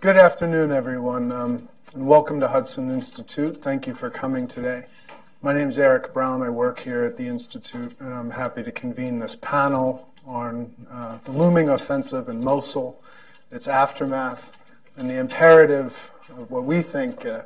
Good afternoon, everyone, um, and welcome to Hudson Institute. Thank you for coming today. My name is Eric Brown. I work here at the Institute, and I'm happy to convene this panel on uh, the looming offensive in Mosul, its aftermath, and the imperative of what we think uh,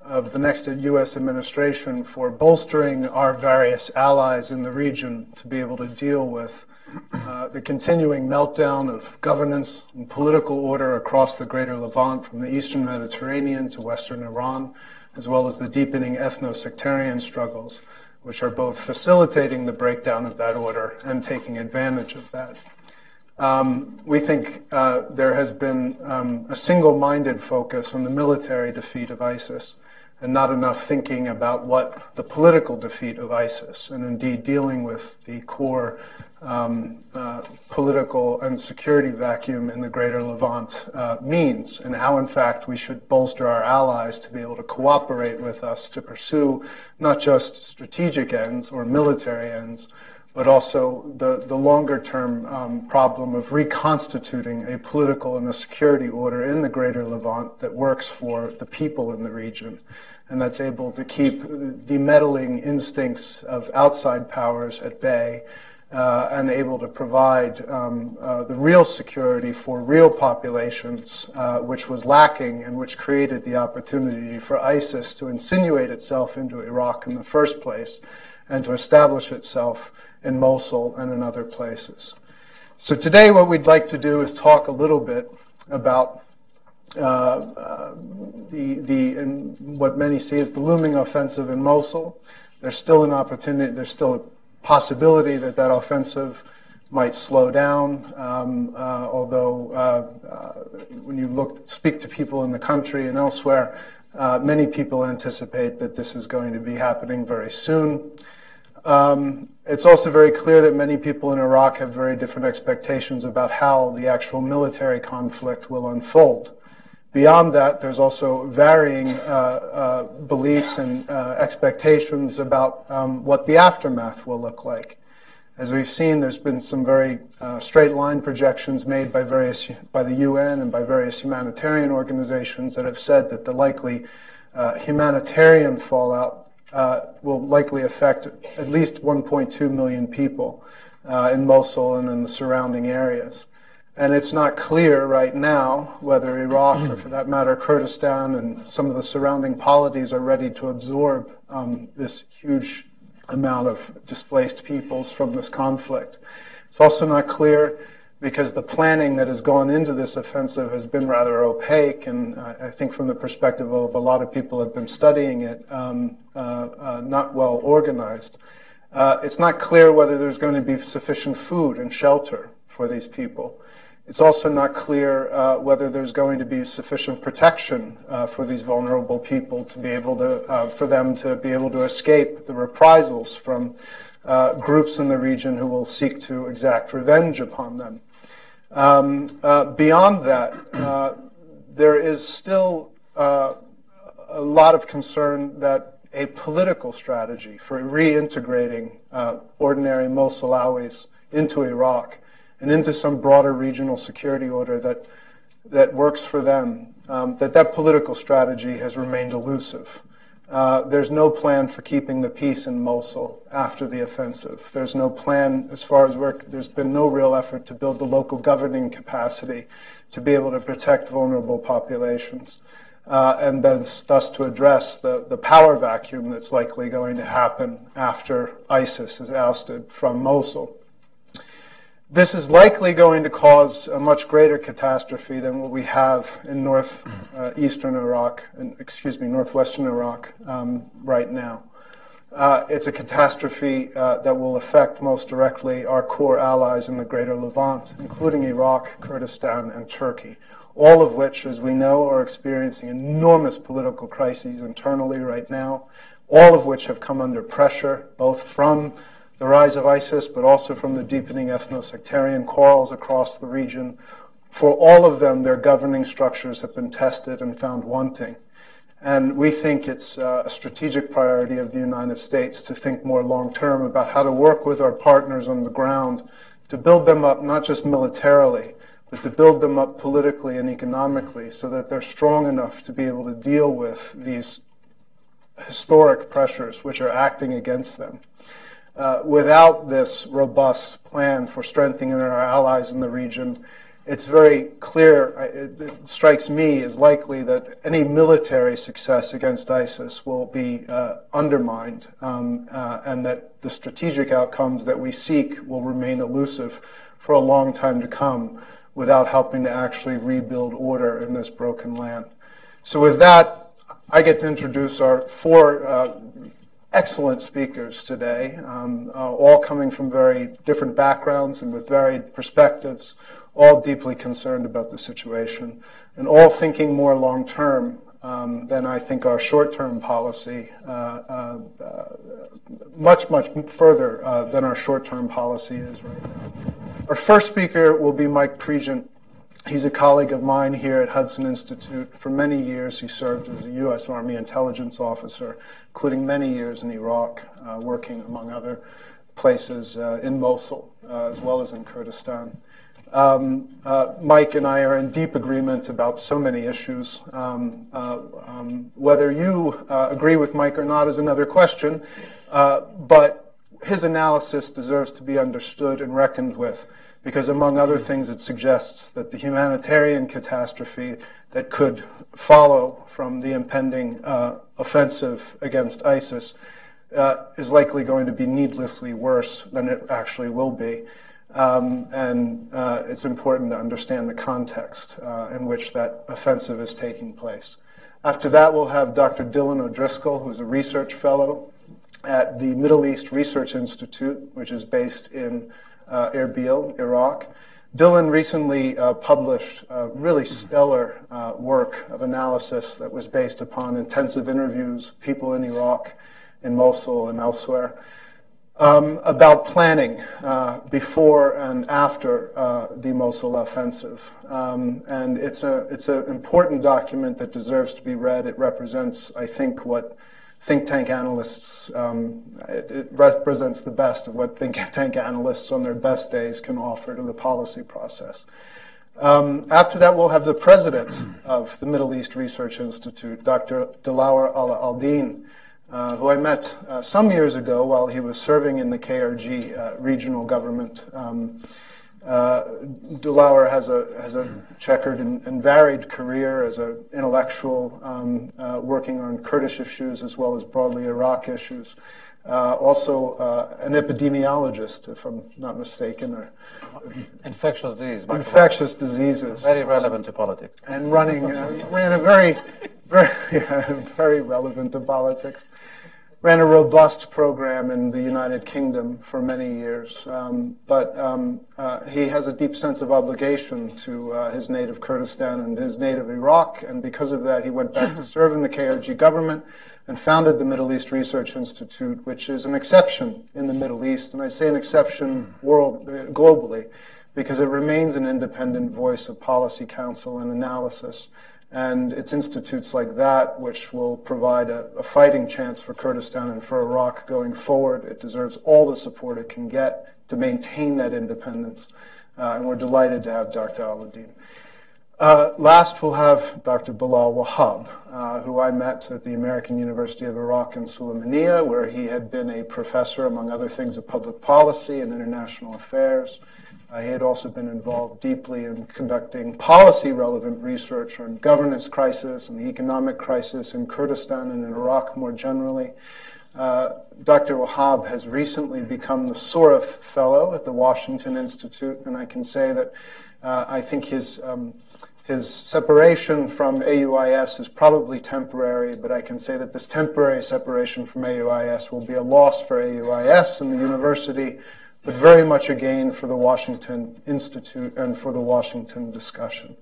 of the next U.S. administration for bolstering our various allies in the region to be able to deal with uh, the continuing meltdown of governance and political order across the greater Levant from the eastern Mediterranean to western Iran as well as the deepening ethno-sectarian struggles, which are both facilitating the breakdown of that order and taking advantage of that. Um, we think uh, there has been um, a single-minded focus on the military defeat of ISIS and not enough thinking about what the political defeat of ISIS and indeed dealing with the core um, uh, political and security vacuum in the greater Levant uh, means, and how, in fact, we should bolster our allies to be able to cooperate with us to pursue not just strategic ends or military ends, but also the, the longer term um, problem of reconstituting a political and a security order in the greater Levant that works for the people in the region and that's able to keep the meddling instincts of outside powers at bay uh, and able to provide um, uh, the real security for real populations, uh, which was lacking and which created the opportunity for ISIS to insinuate itself into Iraq in the first place and to establish itself in Mosul and in other places. So today what we'd like to do is talk a little bit about uh, uh, the, the, what many see as the looming offensive in Mosul. There's still an opportunity, there's still possibility that that offensive might slow down. Um, uh, although uh, uh, when you look, speak to people in the country and elsewhere, uh, many people anticipate that this is going to be happening very soon. Um, it's also very clear that many people in Iraq have very different expectations about how the actual military conflict will unfold. Beyond that, there's also varying uh, uh, beliefs and uh, expectations about um, what the aftermath will look like. As we've seen, there's been some very uh, straight line projections made by various by the UN and by various humanitarian organizations that have said that the likely uh, humanitarian fallout uh, will likely affect at least 1.2 million people in Mosul and in the surrounding areas. And it's not clear right now whether Iraq, or for that matter, Kurdistan and some of the surrounding polities are ready to absorb um, this huge amount of displaced peoples from this conflict. It's also not clear because the planning that has gone into this offensive has been rather opaque, and uh, I think from the perspective of a lot of people have been studying it, um, uh, uh, not well organized. Uh, it's not clear whether there's going to be sufficient food and shelter for these people. It's also not clear uh, whether there's going to be sufficient protection uh, for these vulnerable people to be able to, uh, for them to be able to escape the reprisals from uh, groups in the region who will seek to exact revenge upon them. Um, uh, beyond that, uh, there is still a lot of concern that a political strategy for reintegrating ordinary Mosulawis into Iraq and into some broader regional security order that, that works for them, um, that that political strategy has remained elusive. Uh, there's no plan for keeping the peace in Mosul after the offensive. There's no plan as far as work. There's been no real effort to build the local governing capacity to be able to protect vulnerable populations. Uh, and thus, thus to address the, the power vacuum that's likely going to happen after ISIS is ousted from Mosul. This is likely going to cause a much greater catastrophe than what we have in northeastern uh, Iraq, excuse me, northwestern Iraq um, right now. Uh, it's a catastrophe uh, that will affect most directly our core allies in the greater Levant, including Iraq, Kurdistan, and Turkey, all of which, as we know, are experiencing enormous political crises internally right now, all of which have come under pressure, both from the rise of ISIS, but also from the deepening ethno-sectarian quarrels across the region. For all of them, their governing structures have been tested and found wanting. And we think it's uh, a strategic priority of the United States to think more long term about how to work with our partners on the ground to build them up not just militarily, but to build them up politically and economically so that they're strong enough to be able to deal with these historic pressures which are acting against them. Uh, without this robust plan for strengthening our allies in the region, it's very clear, it, it, strikes me as likely that any military success against ISIS will be uh, undermined um, uh, and that the strategic outcomes that we seek will remain elusive for a long time to come without helping to actually rebuild order in this broken land. So, with that, I get to introduce our four uh, excellent speakers today, um, uh, all coming from very different backgrounds and with varied perspectives, all deeply concerned about the situation, and all thinking more long term um, than I think our short term policy, uh, uh, uh, much, much further uh, than our short term policy is right now. Our first speaker will be Mike Pregent. He's a colleague of mine here at Hudson Institute. For many years, he served as a U.S. Army intelligence officer, including many years in Iraq, uh, working, among other places, uh, in Mosul, uh, as well as in Kurdistan. Um, uh, Mike and I are in deep agreement about so many issues. Um, uh, um, whether you uh, agree with Mike or not is another question, but his analysis deserves to be understood and reckoned with because, among other things, it suggests that the humanitarian catastrophe that could follow from the impending uh, offensive against ISIS uh, is likely going to be needlessly worse than it actually will be. Um, and uh, it's important to understand the context uh, in which that offensive is taking place. After that, we'll have Dr. Dylan O'Driscoll, who's a research fellow at the Middle East Research Institute, which is based in uh, Erbil, Iraq. Dylan recently uh, published a really stellar uh, work of analysis that was based upon intensive interviews of people in Iraq, in Mosul, and elsewhere. Um, about planning uh, before and after uh, the Mosul offensive. Um, and it's a it's an important document that deserves to be read. It represents, I think, what think tank analysts, um, it, it, represents the best of what think tank analysts on their best days can offer to the policy process. Um, after that, we'll have the president of the Middle East Research Institute, Dr. Dlawer Ala uh, who I met uh, some years ago while he was serving in the KRG uh, regional government. Um, uh, has a has a checkered and, and varied career as an intellectual, um, uh, working on Kurdish issues as well as broadly Iraq issues. Uh, also, uh, an epidemiologist, if I'm not mistaken, or infectious disease, infectious diseases, very relevant to politics, and running uh, ran a very, very, very relevant to politics ran a robust program in the United Kingdom for many years, um, but um, uh, he has a deep sense of obligation to uh, his native Kurdistan and his native Iraq, and because of that, he went back to serve in the KRG government and founded the Middle East Research Institute, which is an exception in the Middle East, and I say an exception world uh, globally because it remains an independent voice of policy counsel and analysis. And it's institutes like that which will provide a, a, fighting chance for Kurdistan and for Iraq going forward. It deserves all the support it can get to maintain that independence. Uh, and we're delighted to have Dr. Ala'Aldeen. Uh, last, we'll have Dr. Bilal Wahab, uh, who I met at the American University of Iraq in Sulaymaniyah, where he had been a professor, among other things, of public policy and international affairs. He had also been involved deeply in conducting policy relevant research on governance crisis and the economic crisis in Kurdistan and in Iraq more generally. Uh, Dr. Wahab has recently become the Soref Fellow at the Washington Institute, and I can say that uh, I think his um, his separation from AUIS is probably temporary, but I can say that this temporary separation from AUIS will be a loss for AUIS and the university but very much a gain for the Washington Institute and for the Washington discussion.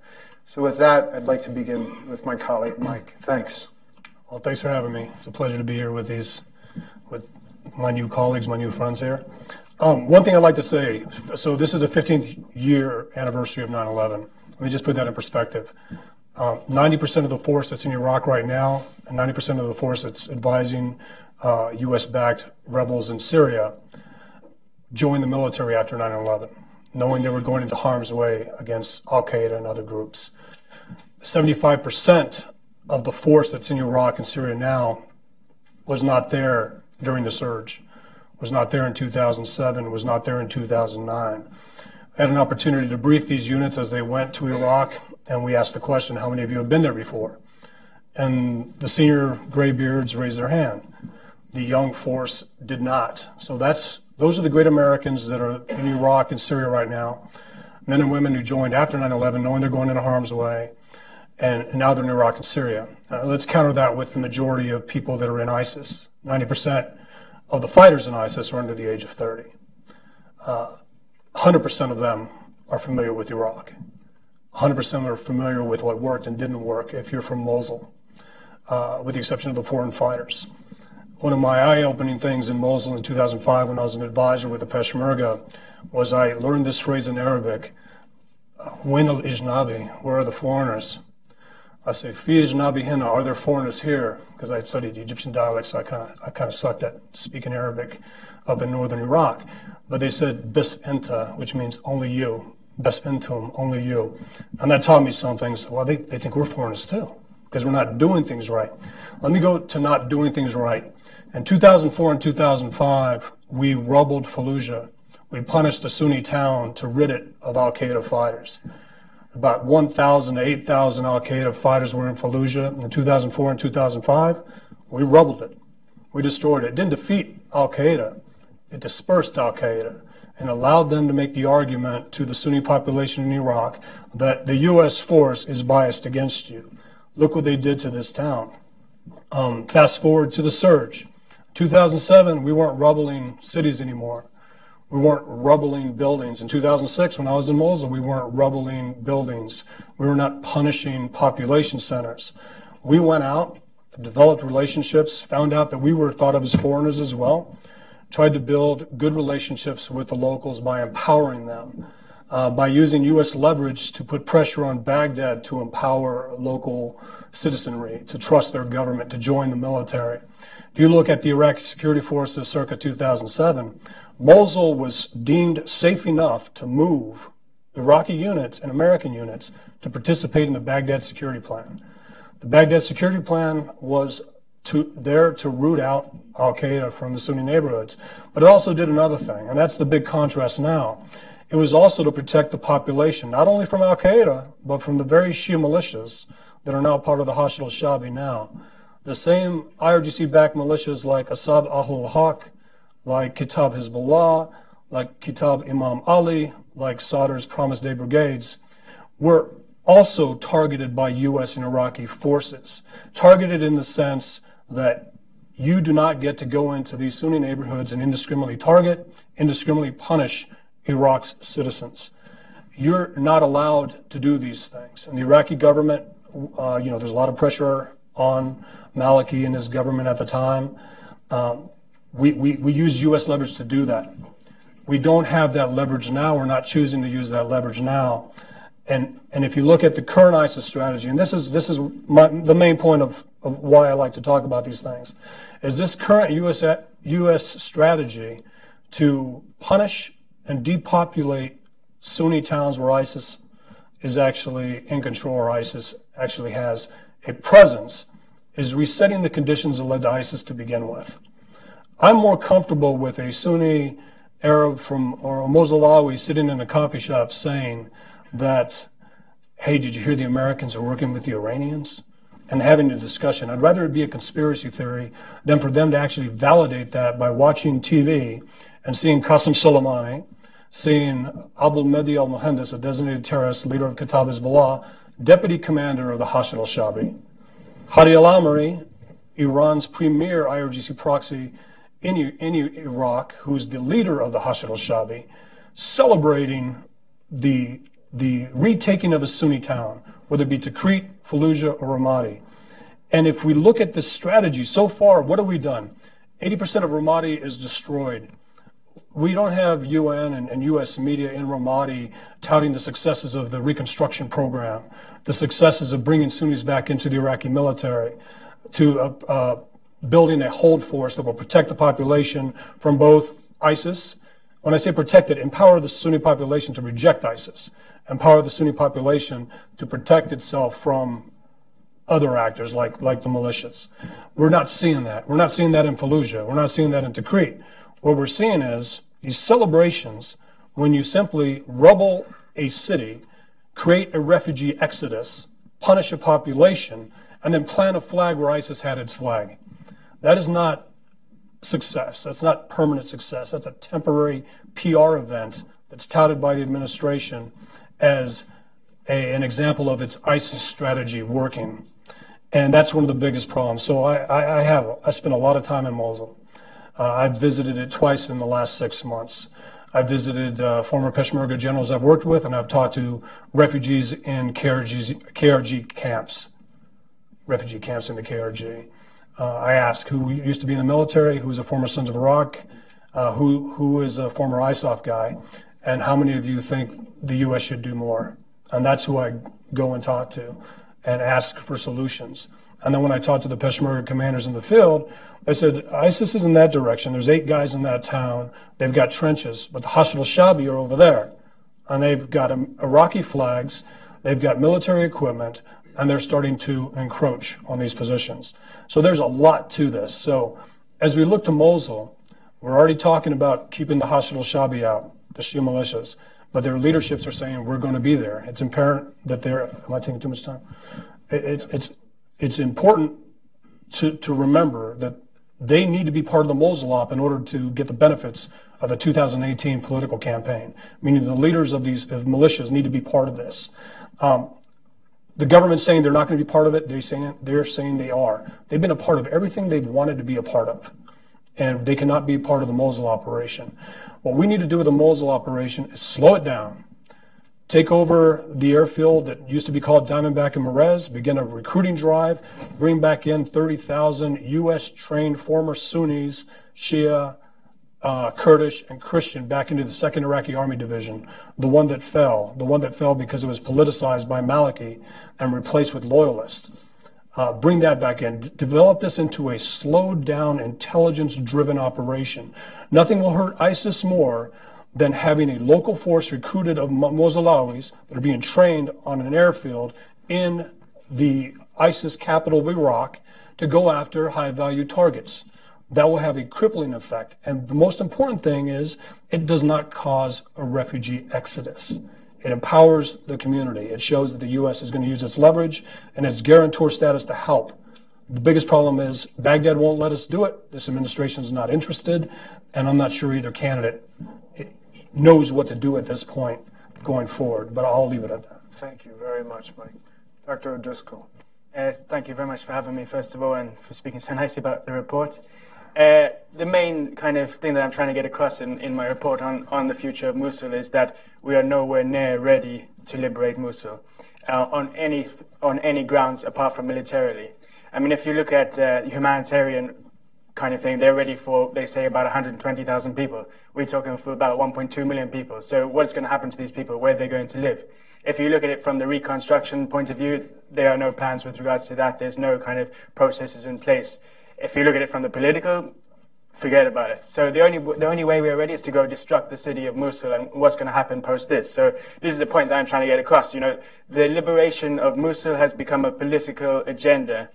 So with that, I'd like to begin with my colleague, Mike. Thanks. Well, thanks for having me. It's a pleasure to be here with these, with my new colleagues, my new friends here. Um, one thing I'd like to say, so this is the 15th year anniversary of 9-11. Let me just put that in perspective. Um, 90% of the force that's in Iraq right now, and 90% of the force that's advising uh, U.S.-backed rebels in Syria joined the military after 9 11. knowing they were going into harm's way against Al Qaeda and other groups. 75% of the force that's in Iraq and Syria now was not there during the surge, was not there in 2007, was not there in 2009. I had an opportunity to brief these units as they went to Iraq, and we asked the question, how many of you have been there before? And the senior graybeards raised their hand. The young force did not. So that's those are the great Americans that are in Iraq and Syria right now, men and women who joined after 9/11, knowing they're going into harm's way, and, now they're in Iraq and Syria. Uh, let's counter that with the majority of people that are in ISIS. 90% of the fighters in ISIS are under the age of 30. Uh, 100% of them are familiar with Iraq. 100% are familiar with what worked and didn't work if you're from Mosul, uh, with the exception of the foreign fighters. One of my eye-opening things in Mosul in 2005 when I was an advisor with the Peshmerga was I learned this phrase in Arabic, Win al-Ijnabi, where are the foreigners? I say, Fi Ijnabi hina, are there foreigners here? Because I studied Egyptian dialects, so I kind of I kind of sucked at speaking Arabic up in northern Iraq. But they said bis enta, which means only you. Bes entum, only you. And that taught me something. So, well, they, they think we're foreigners too, because we're not doing things right. Let me go to not doing things right. In 2004 and 2005, we rubbled Fallujah. We punished a Sunni town to rid it of Al Qaeda fighters. About 1,000 to 8,000 Al Qaeda fighters were in Fallujah in 2004 and 2005. We rubbled it. We destroyed it. It didn't defeat Al Qaeda, it dispersed Al Qaeda and allowed them to make the argument to the Sunni population in Iraq that the U.S. force is biased against you. Look what they did to this town. Um, fast forward to the surge. 2007, we weren't rubbling cities anymore. We weren't rubbling buildings. In 2006, when I was in Mosul, we weren't rubbling buildings. We were not punishing population centers. We went out, developed relationships, found out that we were thought of as foreigners as well, tried to build good relationships with the locals by empowering them, uh, by using U.S. leverage to put pressure on Baghdad to empower local citizenry, to trust their government, to join the military. If you look at the Iraqi security forces circa 2007, Mosul was deemed safe enough to move Iraqi units and American units to participate in the Baghdad security plan. The Baghdad security plan was to, there to root out Al Qaeda from the Sunni neighborhoods. But it also did another thing, and that's the big contrast now. It was also to protect the population, not only from Al Qaeda, but from the very Shia militias that are now part of the Hashd al Shabi now. The same IRGC backed militias like Asab Ahl Haq, like Kataib Hezbollah, like Kataib Imam Ali, like Sadr's Promised Day Brigades, were also targeted by U.S. and Iraqi forces. Targeted in the sense that you do not get to go into these Sunni neighborhoods and indiscriminately target, indiscriminately punish Iraq's citizens. You're not allowed to do these things. And the Iraqi government, uh, you know, there's a lot of pressure on Maliki and his government at the time. Um, we, we, we use U.S. leverage to do that. We don't have that leverage now. We're not choosing to use that leverage now. And, and if you look at the current ISIS strategy, and this is, this is my, the main point of, of why I like to talk about these things, is this current US, U.S. strategy to punish and depopulate Sunni towns where ISIS is actually in control or ISIS actually has a presence is resetting the conditions that led to ISIS to begin with. I'm more comfortable with a Sunni Arab from or a Mosulawi sitting in a coffee shop saying that, hey, did you hear the Americans are working with the Iranians? And having a discussion. I'd rather it be a conspiracy theory than for them to actually validate that by watching TV and seeing Qasem Soleimani, seeing Abu Mahdi al Muhandis, a designated terrorist, leader of Kataib Hezbollah, deputy commander of the Hashd al Shabi, Hadi al Amiri, Iran's premier IRGC proxy in, in Iraq, who's the leader of the Hashd al Shabi, celebrating the the retaking of a Sunni town, whether it be Tikrit, Fallujah, or Ramadi. And if we look at this strategy so far, what have we done? 80% of Ramadi is destroyed. We don't have UN and, and, US media in Ramadi touting the successes of the reconstruction program, the successes of bringing Sunnis back into the Iraqi military, to uh, uh, building a hold force that will protect the population from both ISIS when I say protect it, empower the Sunni population to reject ISIS, empower the Sunni population to protect itself from other actors like, like the militias. We're not seeing that. We're not seeing that in Fallujah. We're not seeing that in Tikrit. What we're seeing is these celebrations when you simply rubble a city, create a refugee exodus, punish a population, and then plant a flag where ISIS had its flag. That is not success. That's not permanent success. That's a temporary PR event that's touted by the administration as a, an example of its ISIS strategy working. And that's one of the biggest problems. So I, I, I have, I spent a lot of time in Mosul. Uh, I've visited it twice in the last six months. I visited uh, former Peshmerga generals I've worked with, and I've talked to refugees in KRG, KRG camps, refugee camps in the KRG. Uh, I asked who used to be in the military, who's a former Sons of Iraq, uh, who who is a former ISAF guy, and how many of you think the U.S. should do more? And that's who I go and talk to and ask for solutions. And then when I talked to the Peshmerga commanders in the field, they said, ISIS is in that direction. There's eight guys in that town. They've got trenches, but the Hashd al-Shabi are over there. And they've got um, Iraqi flags. They've got military equipment and they're starting to encroach on these positions. So there's a lot to this. So as we look to Mosul, we're already talking about keeping the Hashd al-Shabi out, the Shia militias, but their leaderships are saying we're going to be there. It's apparent that they're. Am I taking too much time? It's it's it's important to to remember that they need to be part of the Mosul op in order to get the benefits of the 2018 political campaign. Meaning the leaders of these of militias need to be part of this. Um, the government's saying they're not going to be part of it. They're saying they're saying they are. They've been a part of everything they've wanted to be a part of, and they cannot be part of the Mosul operation. What we need to do with the Mosul operation is slow it down, take over the airfield that used to be called Diamondback and Marez, begin a recruiting drive, bring back in 30,000 U.S. trained former Sunnis, Shia, uh, Kurdish and Christian back into the Second Iraqi Army Division, the one that fell, the one that fell because it was politicized by Maliki and replaced with loyalists. Uh, bring that back in. D- develop this into a slowed down, intelligence driven operation. Nothing will hurt ISIS more than having a local force recruited of Mosulawis that are being trained on an airfield in the ISIS capital of Iraq to go after high value targets that will have a crippling effect. And the most important thing is it does not cause a refugee exodus. It empowers the community. It shows that the U.S. is going to use its leverage and its guarantor status to help. The biggest problem is Baghdad won't let us do it. This administration is not interested, and I'm not sure either candidate knows what to do at this point going forward. But I'll leave it at that. Thank you very much, Mike. Dr. O'Driscoll. Uh, thank you very much for having me, first of all, and for speaking so nicely about the report. Uh, the main kind of thing that I'm trying to get across in, in my report on, on the future of Mosul is that we are nowhere near ready to liberate Mosul uh, on any on any grounds apart from militarily. I mean, if you look at uh, humanitarian kind of thing, they're ready for they say about 120,000 people. We're talking for about 1.2 million people. So what's going to happen to these people? Where are they going to live? If you look at it from the reconstruction point of view, there are no plans with regards to that. There's no kind of processes in place. If you look at it from the political, forget about it. So the only the only way we're ready is to go destruct the city of Mosul and what's going to happen post this. So this is the point that I'm trying to get across. You know, the liberation of Mosul has become a political agenda.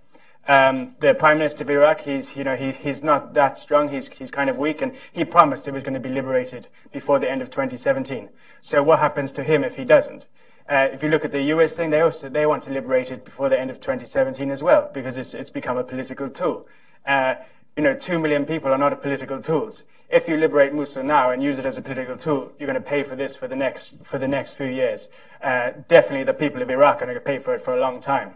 Um, the prime minister of Iraq, he's you know he, he's not that strong. He's he's kind of weak, and he promised it was going to be liberated before the end of 2017. So what happens to him if he doesn't? Uh, if you look at the US thing, they also they want to liberate it before the end of 2017 as well because it's it's become a political tool. Uh, you know, two million people are not political tools. If you liberate Mosul now and use it as a political tool, you're going to pay for this for the next for the next few years. Uh, definitely, the people of Iraq are going to pay for it for a long time.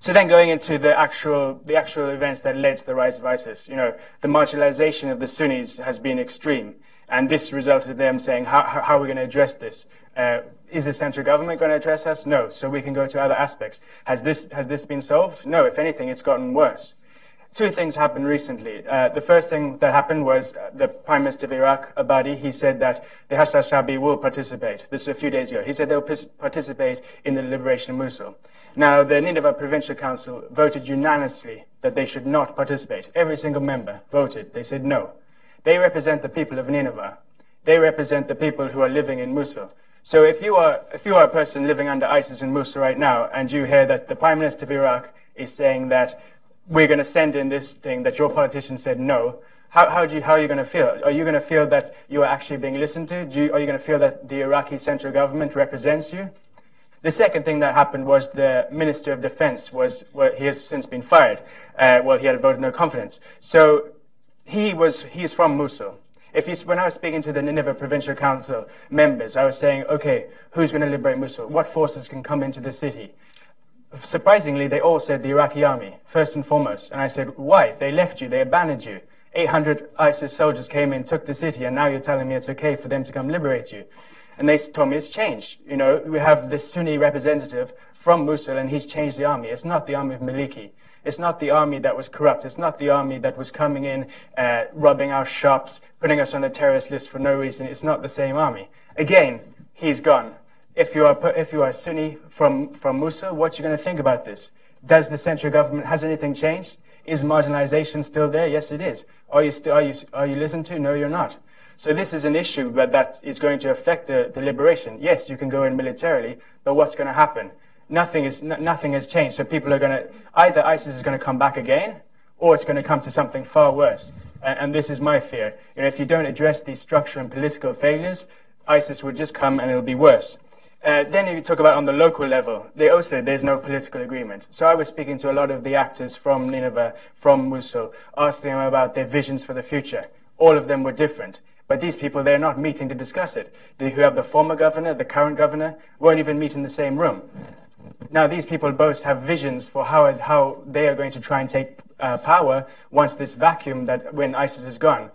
So then, going into the actual the actual events that led to the rise of ISIS, you know, the marginalization of the Sunnis has been extreme, and this resulted in them saying, "How, how are we going to address this? Uh, is the central government going to address us? No. So we can go to other aspects. Has this has this been solved? No. If anything, it's gotten worse." Two things happened recently. Uh, the first thing that happened was uh, the Prime Minister of Iraq, Abadi, he said that the Hashd al-Shabi will participate. This was a few days ago. He said they'll participate in the liberation of Mosul. Now, the Nineveh Provincial Council voted unanimously that they should not participate. Every single member voted. They said no. They represent the people of Nineveh. They represent the people who are living in Mosul. So if you are if you are a person living under ISIS in Mosul right now, and you hear that the Prime Minister of Iraq is saying that we're going to send in this thing that your politician said no, how, how, do you, how are you going to feel? Are you going to feel that you are actually being listened to? You, are you going to feel that the Iraqi central government represents you? The second thing that happened was the Minister of Defense was, well, he has since been fired. Uh, well, he had a vote of no confidence. So he was, he's from Mosul. If when I was speaking to the Nineveh Provincial Council members, I was saying, okay, who's going to liberate Mosul? What forces can come into the city? Surprisingly, they all said the Iraqi army, first and foremost. And I said, why? They left you, they abandoned you. 800 ISIS soldiers came in, took the city, and now you're telling me it's okay for them to come liberate you. And they told me it's changed. You know, we have this Sunni representative from Mosul, and he's changed the army. It's not the army of Maliki. It's not the army that was corrupt. It's not the army that was coming in, uh, robbing our shops, putting us on the terrorist list for no reason. It's not the same army. Again, he's gone. If you are, if you are Sunni from, from Mosul, what you going to think about this? Does the central government, has anything changed? Is marginalization still there? Yes, it is. Are you, still, are you, are you listened to? No, you're not. So this is an issue that, that is going to affect the, the liberation. Yes, you can go in militarily, but what's going to happen? Nothing, is, n- nothing has changed. So people are going to, either ISIS is going to come back again, or it's going to come to something far worse. And, and this is my fear. You know, if you don't address these structural and political failures, ISIS will just come and it'll be worse. Uh, then you talk about on the local level, they also there's no political agreement. So I was speaking to a lot of the actors from Nineveh, from Mosul, asking them about their visions for the future. All of them were different. But these people, they're not meeting to discuss it. They who have the former governor, the current governor, won't even meet in the same room. Now, these people both have visions for how, how they are going to try and take uh, power once this vacuum that when ISIS is gone.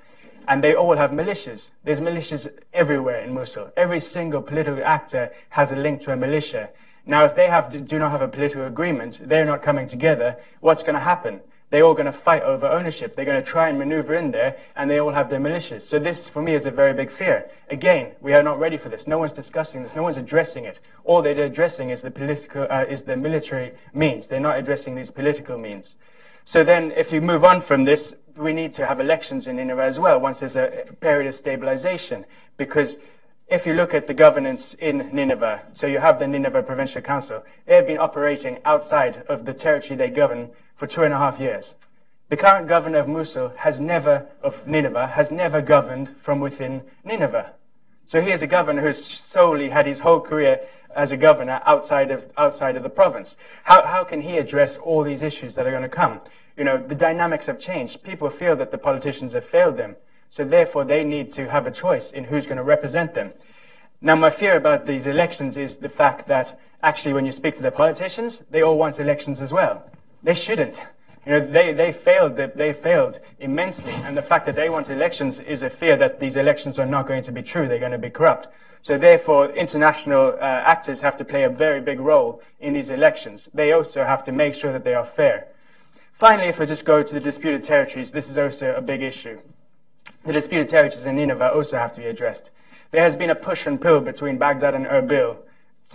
And they all have militias. There's militias everywhere in Mosul. Every single political actor has a link to a militia. Now, if they have, do not have a political agreement, they're not coming together, what's going to happen? they're all going to fight over ownership. They're going to try and maneuver in there, and they all have their militias. So this, for me, is a very big fear. Again, we are not ready for this. No one's discussing this. No one's addressing it. All they're addressing is the political, uh, is the military means. They're not addressing these political means. So then, if you move on from this, we need to have elections in Nineveh as well. Once there's a period of stabilization, because if you look at the governance in Nineveh, so you have the Nineveh Provincial Council, they have been operating outside of the territory they govern for two and a half years. The current governor of Mosul has never, of Nineveh, has never governed from within Nineveh. So he is a governor who's solely had his whole career as a governor outside of, outside of the province. How, how can he address all these issues that are going to come? You know, the dynamics have changed. People feel that the politicians have failed them. So therefore, they need to have a choice in who's going to represent them. Now, my fear about these elections is the fact that actually, when you speak to the politicians, they all want elections as well. They shouldn't. You know, they, they failed, they failed immensely. And the fact that they want elections is a fear that these elections are not going to be true. They're going to be corrupt. So therefore, international uh, actors have to play a very big role in these elections. They also have to make sure that they are fair. Finally, if I just go to the disputed territories, this is also a big issue. The disputed territories in Nineveh also have to be addressed. There has been a push and pull between Baghdad and Erbil.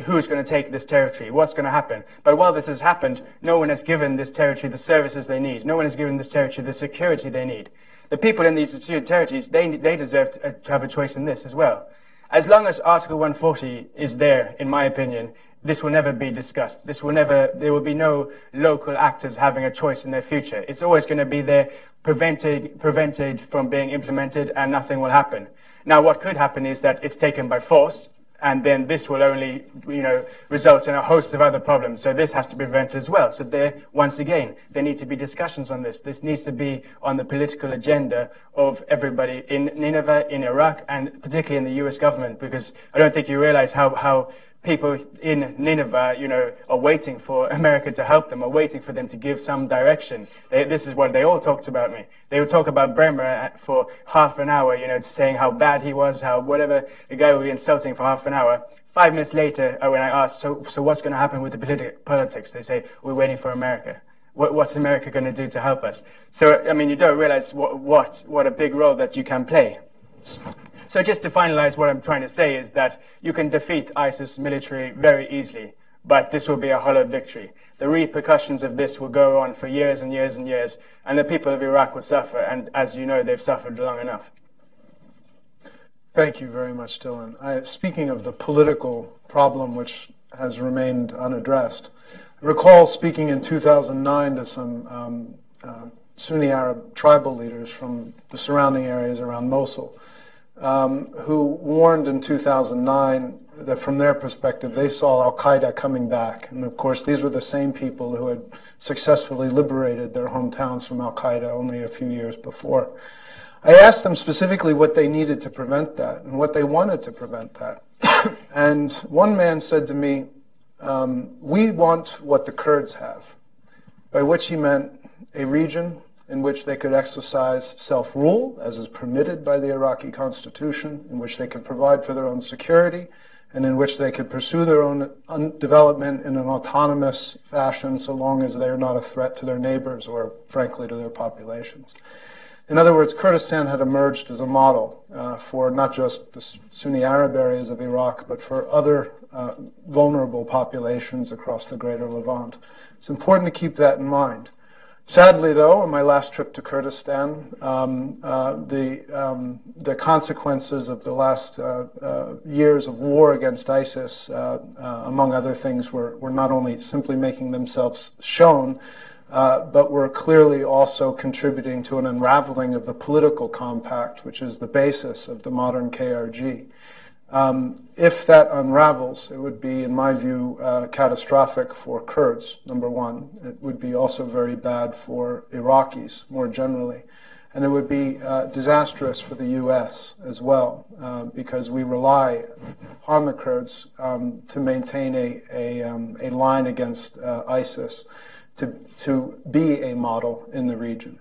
Who's going to take this territory? What's going to happen? But while this has happened, no one has given this territory the services they need. No one has given this territory the security they need. The people in these disputed territories, they, they deserve to, uh, to have a choice in this as well. As long as Article 140 is there, in my opinion, this will never be discussed. This will never, there will be no local actors having a choice in their future. It's always going to be there, prevented, prevented from being implemented, and nothing will happen. Now, what could happen is that it's taken by force, and then this will only, you know, result in a host of other problems. So this has to be prevented as well. So there, once again, there need to be discussions on this. This needs to be on the political agenda of everybody in Nineveh, in Iraq, and particularly in the U.S. government, because I don't think you realize how, how people in Nineveh, you know, are waiting for America to help them, are waiting for them to give some direction. They, this is what they all talked about me. They would talk about Bremer for half an hour, you know, saying how bad he was, how whatever, the guy would be insulting for half an hour. Five minutes later, uh, when I asked, so, so what's going to happen with the politi- politics? They say, we're waiting for America. What, what's America going to do to help us? So, I mean, you don't realize what, what, what a big role that you can play. So just to finalize what I'm trying to say is that you can defeat ISIS military very easily, but this will be a hollow victory. The repercussions of this will go on for years and years and years, and the people of Iraq will suffer, and as you know, they've suffered long enough. Thank you very much, Dylan. I, speaking of the political problem which has remained unaddressed, I recall speaking in 2009 to some um, uh, Sunni Arab tribal leaders from the surrounding areas around Mosul, um, who warned in 2009 that from their perspective they saw Al Qaeda coming back. And of course, these were the same people who had successfully liberated their hometowns from Al Qaeda only a few years before. I asked them specifically what they needed to prevent that and what they wanted to prevent that. and one man said to me, um, We want what the Kurds have, by which he meant a region in which they could exercise self rule, as is permitted by the Iraqi constitution, in which they could provide for their own security, and in which they could pursue their own development in an autonomous fashion so long as they are not a threat to their neighbors or, frankly, to their populations. In other words, Kurdistan had emerged as a model uh, for not just the Sunni Arab areas of Iraq, but for other uh, vulnerable populations across the greater Levant. It's important to keep that in mind. Sadly, though, on my last trip to Kurdistan, um, uh, the um, the consequences of the last uh, uh, years of war against ISIS, uh, uh, among other things, were were not only simply making themselves shown, uh, but were clearly also contributing to an unraveling of the political compact, which is the basis of the modern KRG. Um, if that unravels, it would be, in my view, uh, catastrophic for Kurds, number one. It would be also very bad for Iraqis more generally. And it would be uh, disastrous for the U.S. as well, uh, because we rely on the Kurds um, to maintain a, a, um, a line against uh, ISIS, to, to be a model in the region.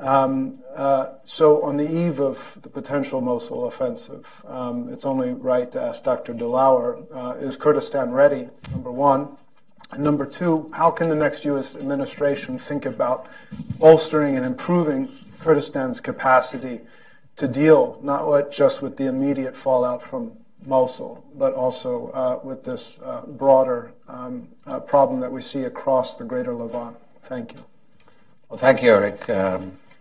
Um, uh, so, on the eve of the potential Mosul offensive, um, it's only right to ask Dr. Dlawer uh, is Kurdistan ready? Number one. And number two, how can the next U.S. administration think about bolstering and improving Kurdistan's capacity to deal not just with the immediate fallout from Mosul, but also uh, with this uh, broader um, uh, problem that we see across the greater Levant? Thank you. Well, thank you, Eric.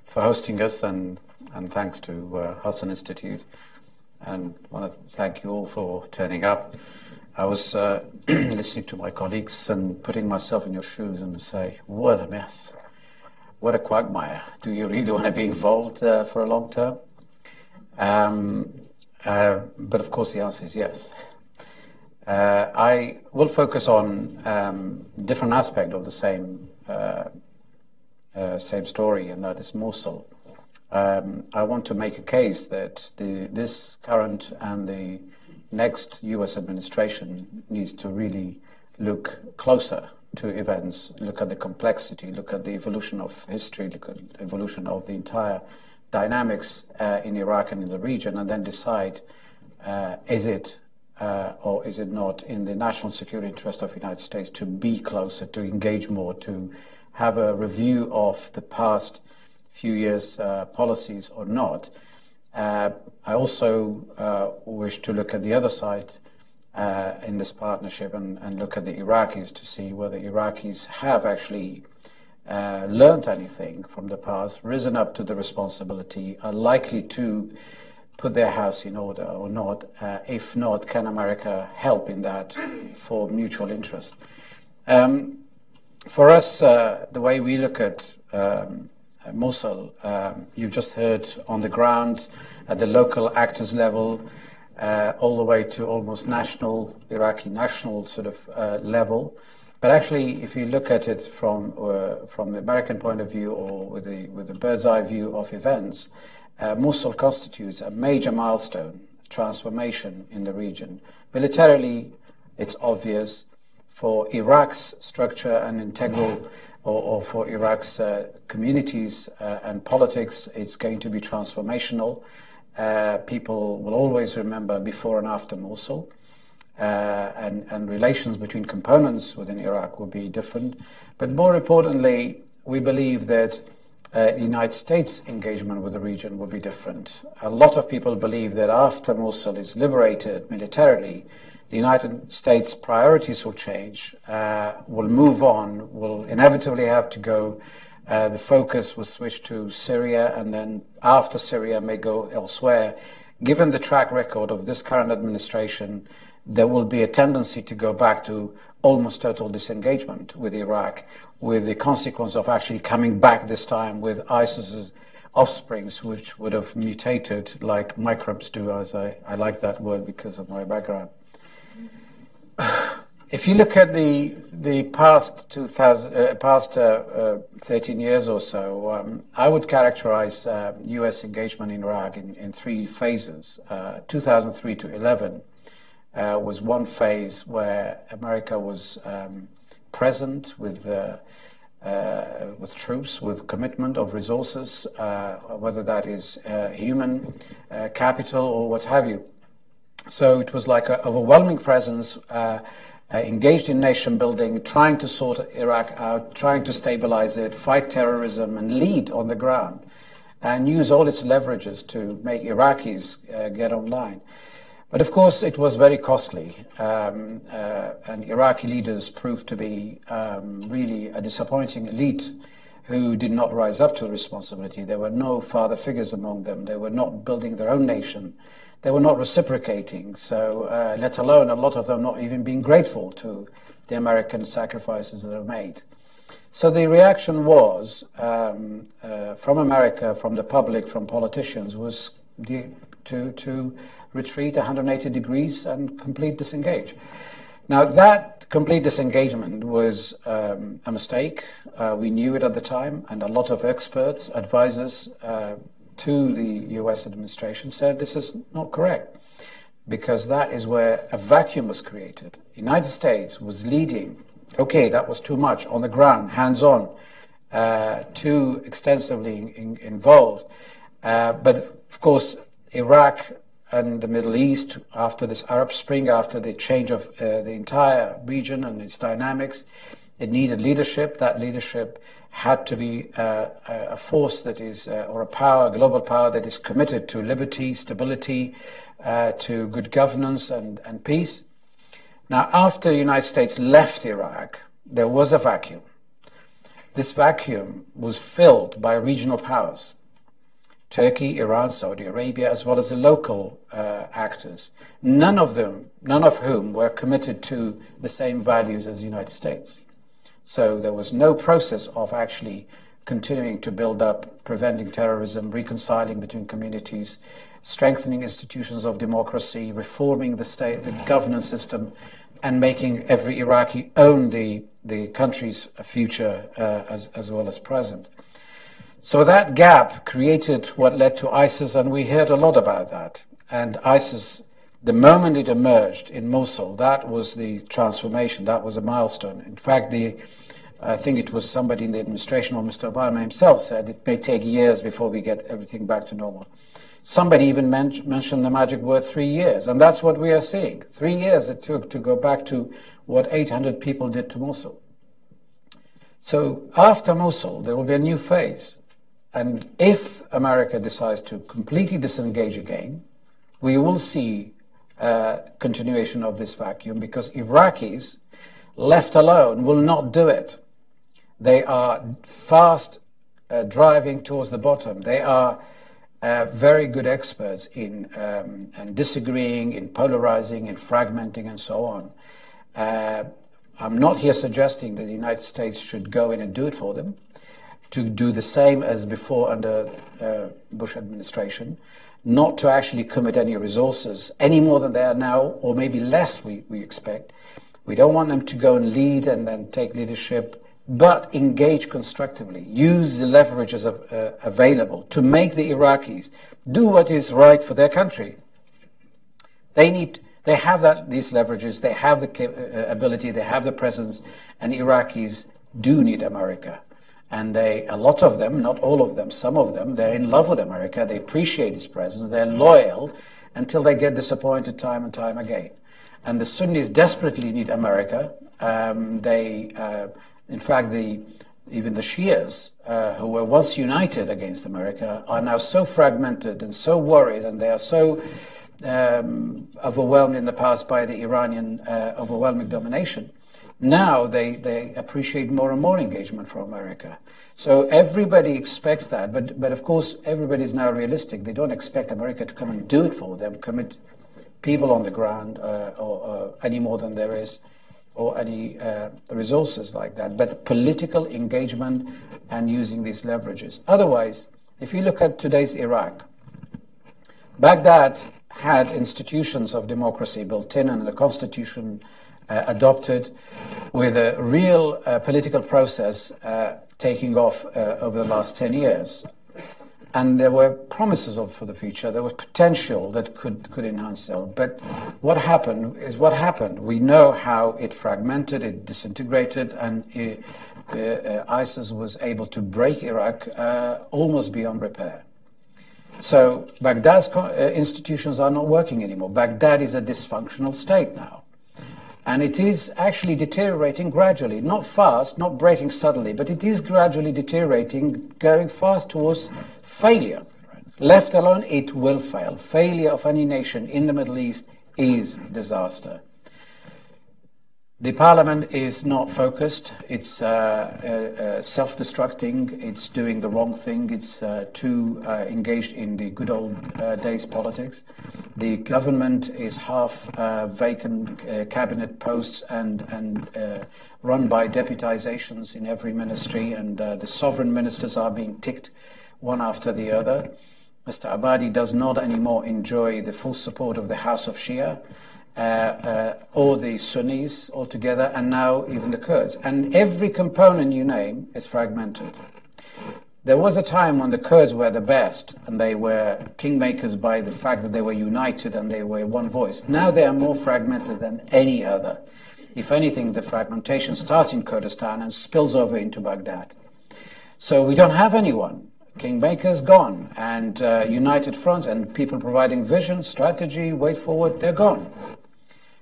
For hosting us, and, and thanks to uh, Hudson Institute. And I want to thank you all for turning up. I was uh, listening to my colleagues and putting myself in your shoes and say, what a mess. What a quagmire. Do you really want to be involved uh, for a long term? Um, uh, but of course, the answer is yes. Uh, I will focus on um, different aspect of the same uh, same story, and that is Mosul. Um, I want to make a case that the, this current and the next U.S. administration needs to really look closer to events, look at the complexity, look at the evolution of history, look at the evolution of the entire dynamics uh, in Iraq and in the region, and then decide uh, is it uh, or is it not in the national security interest of the United States to be closer, to engage more, to have a review of the past few years' uh, policies or not. Uh, I also uh, wish to look at the other side uh, in this partnership and, and, look at the Iraqis to see whether Iraqis have actually uh, learned anything from the past, risen up to the responsibility, are likely to put their house in order or not. If not, can America help in that for mutual interest? Um, for us, uh, the way we look at um, Mosul, um, you've just heard on the ground at the local actors level, uh, all the way to almost national, Iraqi national sort of uh, level. But actually, if you look at it from uh, from the American point of view or with the with the bird's eye view of events, uh, Mosul constitutes a major milestone, transformation in the region. Militarily, it's obvious for Iraq's structure and integral, or, or for Iraq's uh, communities uh, and politics, it's going to be transformational. Uh, people will always remember before and after Mosul. Uh, and, and relations between components within Iraq will be different. But more importantly, we believe that uh, the United States engagement with the region will be different. A lot of people believe that after Mosul is liberated militarily, the United States' priorities will change, uh, will move on, will inevitably have to go. Uh, the focus will switch to Syria, and then after Syria may go elsewhere. given the track record of this current administration, there will be a tendency to go back to almost total disengagement with Iraq, with the consequence of actually coming back this time with ISIS's offsprings, which would have mutated like microbes do, as I, I like that word because of my background. If you look at the the past 2000, uh, past uh, uh, 13 years or so, um, I would characterize U.S. Uh, engagement in Iraq in, in three phases. Uh, 2003 to 11 uh, was one phase where America was um, present with with troops, with commitment of resources, whether that is human capital or what have you. So it was like an overwhelming presence, engaged in nation building, trying to sort Iraq out, trying to stabilize it, fight terrorism, and lead on the ground, and use all its leverages to make Iraqis get online. But of course, it was very costly, um, uh, and Iraqi leaders proved to be um, really a disappointing elite who did not rise up to the responsibility. There were no father figures among them. They were not building their own nation. They were not reciprocating, so uh, let alone a lot of them not even being grateful to the American sacrifices that were made. So the reaction was um, uh, from America, from the public, from politicians, was to, to retreat 180 degrees and complete disengage. Now, that complete disengagement was um, a mistake. Uh, we knew it at the time, and a lot of experts, advisors uh, to the US administration said this is not correct because that is where a vacuum was created. The United States was leading, okay, that was too much, on the ground, hands on, uh, too extensively in, involved. Uh, but of course, Iraq and the Middle East after this Arab Spring, after the change of uh, the entire region and its dynamics. It needed leadership. That leadership had to be uh, a force that is, uh, or a power, a global power that is committed to liberty, stability, uh, to good governance and, and peace. Now, after the United States left Iraq, there was a vacuum. This vacuum was filled by regional powers. Turkey, Iran, Saudi Arabia, as well as the local uh, actors, none of them, none of whom were committed to the same values as the United States. So there was no process of actually continuing to build up, preventing terrorism, reconciling between communities, strengthening institutions of democracy, reforming the state, the governance system, and making every Iraqi own the, the country's future uh, as, as well as present. So that gap created what led to ISIS, and we heard a lot about that. And ISIS, the moment it emerged in Mosul, that was the transformation, that was a milestone. In fact, the, I think it was somebody in the administration or Mr. Obama himself said it may take years before we get everything back to normal. Somebody even men- mentioned the magic word three years, and that's what we are seeing. Three years it took to go back to what 800 people did to Mosul. So after Mosul, there will be a new phase. And if America decides to completely disengage again, we will see a continuation of this vacuum because Iraqis, left alone, will not do it. They are fast uh, driving towards the bottom. They are uh, very good experts in um, and disagreeing, in polarizing, in fragmenting, and so on. Uh, I'm not here suggesting that the United States should go in and do it for them to do the same as before under uh, Bush administration, not to actually commit any resources any more than they are now, or maybe less, we, we expect. We don't want them to go and lead and then take leadership, but engage constructively, use the leverages of, uh, available to make the Iraqis do what is right for their country. They need, they have that, these leverages, they have the uh, ability, they have the presence, and Iraqis do need America and they a lot of them not all of them some of them they're in love with america they appreciate its presence they're loyal until they get disappointed time and time again. And the sunnis desperately need america. Um, they uh, in fact the even the shias uh, who were once united against america are now so fragmented and so worried and they are so um, overwhelmed in the past by the iranian uh, overwhelming domination Now they, they appreciate more and more engagement from America. So everybody expects that, but, but of course everybody is now realistic. They don't expect America to come and do it for them, commit people on the ground uh, or, uh, any more than there is or any uh, resources like that, but political engagement and using these leverages. Otherwise, if you look at today's Iraq, Baghdad had institutions of democracy built in and a constitution adopted with a real uh, political process uh, taking off uh, over the last 10 years. And there were promises of for the future. There was potential that could, could enhance it. But what happened is what happened. We know how it fragmented, it disintegrated, and it, uh, uh, ISIS was able to break Iraq almost beyond repair. So Baghdad's institutions are not working anymore. Baghdad is a dysfunctional state now. And it is actually deteriorating gradually, not fast, not breaking suddenly, but it is gradually deteriorating, going fast towards failure. Left alone, it will fail. Failure of any nation in the Middle East is disaster. The parliament is not focused. It's uh, uh, uh, self-destructing. It's doing the wrong thing. It's uh, too uh, engaged in the good old uh, days politics. The government is half vacant cabinet posts and, and run by deputizations in every ministry, and the sovereign ministers are being ticked one after the other. Mr. Abadi does not anymore enjoy the full support of the House of Shia or the Sunnis altogether, and now even the Kurds. And every component you name is fragmented. There was a time when the Kurds were the best, and they were kingmakers by the fact that they were united and they were one voice. Now they are more fragmented than any other. If anything, the fragmentation starts in Kurdistan and spills over into Baghdad. So we don't have anyone. Kingmakers gone, and uh, united fronts and people providing vision, strategy, way forward, they're gone.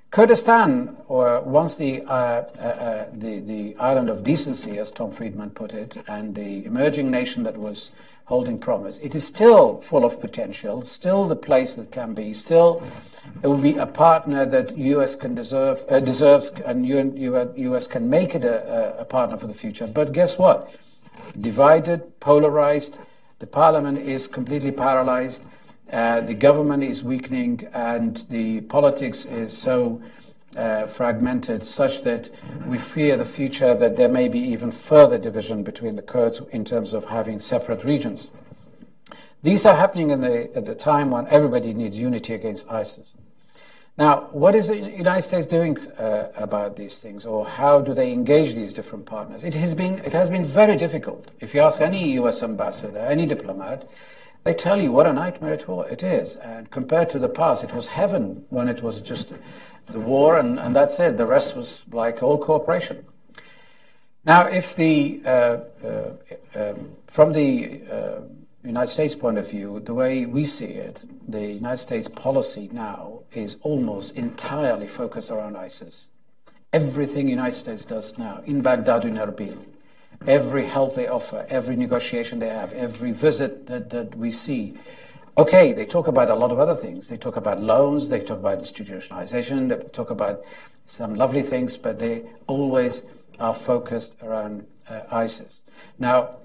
Kurdistan, or once the, uh, uh, uh, the, the island of decency, as Tom Friedman put it, and the emerging nation that was holding promise, it is still full of potential, still the place that can be, still it will be a partner that U.S. can deserve, uh, deserves, and U.S. can make it a, a partner for the future. But guess what? Divided, polarized, the parliament is completely paralyzed uh, the government is weakening and the politics is so uh, fragmented such that we fear the future that there may be even further division between the Kurds in terms of having separate regions. These are happening the, at the time when everybody needs unity against ISIS. Now, what is the United States doing uh, about these things, or how do they engage these different partners? It has been it has been very difficult. If you ask any U.S. ambassador, any diplomat, they tell you what a nightmare it, it is. And compared to the past, it was heaven when it was just the war and, and that's it. The rest was like all cooperation. Now, if the, uh, uh, um, from the uh, United States point of view, the way we see it, the United States policy now is almost entirely focused around ISIS. Everything the United States does now in Baghdad in Erbil, every help they offer, every negotiation they have, every visit that, that we see. Okay, they talk about a lot of other things. They talk about loans, they talk about institutionalization, they talk about some lovely things, but they always are focused around uh, ISIS. Now,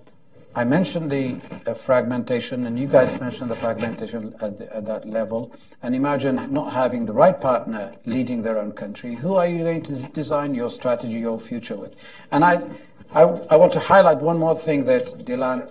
I mentioned the uh, fragmentation, and you guys mentioned the fragmentation at, the, at, that level. And imagine not having the right partner leading their own country. Who are you going to design your strategy, your future with? And I, I, I want to highlight one more thing that Dylan,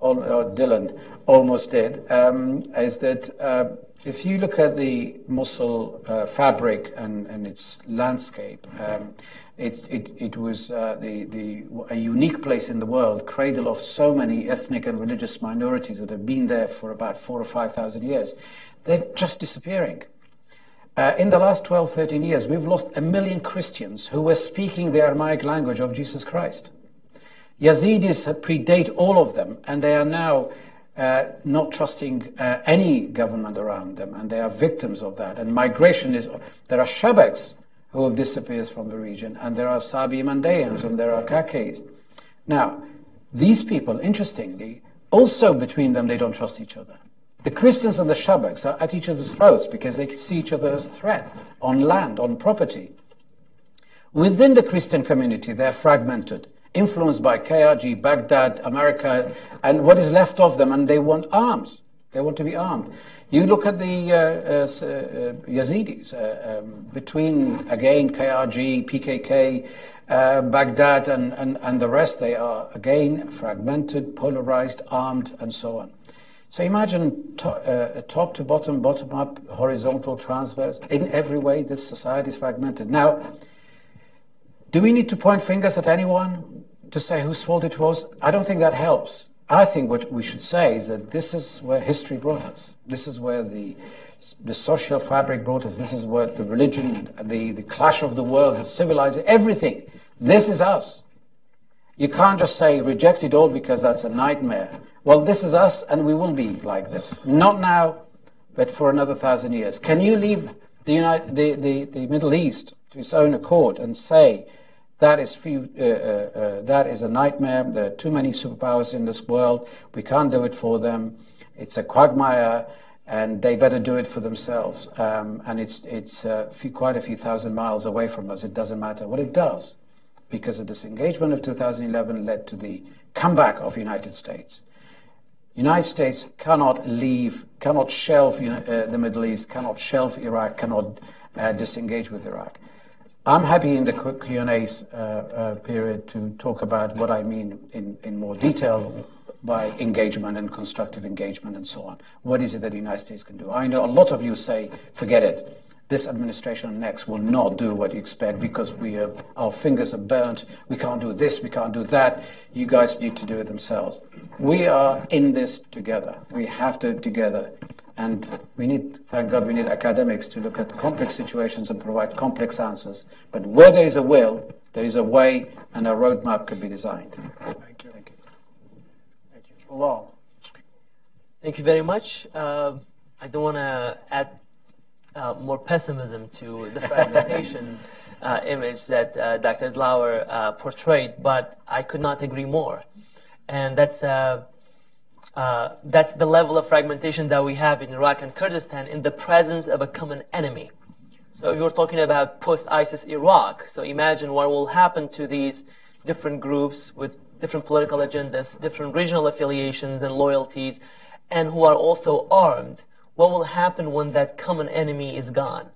or, Dylan almost did, um, is that uh, if you look at the Mosul uh, fabric and, and, its landscape, um, it, it, it, was uh, the, the, a unique place in the world, cradle of so many ethnic and religious minorities that have been there for about four or five thousand years. They're just disappearing. Uh, in the last 12, 13 years, we've lost a million Christians who were speaking the Aramaic language of Jesus Christ. Yazidis predate all of them, and they are now uh, not trusting uh, any government around them, and they are victims of that. And migration is, there are Shabaks who have disappeared from the region, and there are Sabi Mandaeans, and there are Kakes. Now, these people, interestingly, also between them, they don't trust each other. The Christians and the Shabaks are at each other's throats because they see each other as threat on land, on property. Within the Christian community, they're fragmented, influenced by KRG, Baghdad, America, and what is left of them, and they want arms. They want to be armed. You look at the uh, uh, uh Yazidis, uh, um, between, again, KRG, PKK, uh, Baghdad, and, and, and the rest, they are, again, fragmented, polarized, armed, and so on. So imagine to, uh, top to bottom, bottom up, horizontal, transverse. In every way, this society is fragmented. Now, do we need to point fingers at anyone to say whose fault it was? I don't think that helps. I think what we should say is that this is where history brought us. This is where the, the social fabric brought us. This is where the religion, the, the clash of the worlds, the civilizing, everything. This is us. You can't just say reject it all because that's a nightmare. Well, this is us, and we will be like this. Not now, but for another thousand years. Can you leave the, United, the, the, the Middle East to its own accord and say that is, few, uh, uh, uh, that is a nightmare? There are too many superpowers in this world. We can't do it for them. It's a quagmire, and they better do it for themselves. Um, and it's, it's uh, few, quite a few thousand miles away from us. It doesn't matter. what it does, because the disengagement of 2011 led to the comeback of the United States. United States cannot leave, cannot shelve uh, the Middle East, cannot shelve Iraq, cannot uh, disengage with Iraq. I'm happy in the Q&A uh, uh, period to talk about what I mean in, in more detail by engagement and constructive engagement and so on. What is it that the United States can do? I know a lot of you say, forget it this administration next will not do what you expect because we are, our fingers are burnt. We can't do this, we can't do that. You guys need to do it themselves. We are in this together. We have to together. And we need, thank God, we need academics to look at complex situations and provide complex answers. But where there is a will, there is a way and a roadmap can be designed. Thank you. Thank you. Thank you. Bilal. Thank you very much. Uh, I don't want to add uh, more pessimism to the fragmentation uh, image that uh, Dr. Dlawer uh, portrayed, but I could not agree more. And that's, uh, uh, that's the level of fragmentation that we have in Iraq and Kurdistan in the presence of a common enemy. So if you're talking about post-ISIS Iraq, so imagine what will happen to these different groups with different political agendas, different regional affiliations and loyalties, and who are also armed what will happen when that common enemy is gone.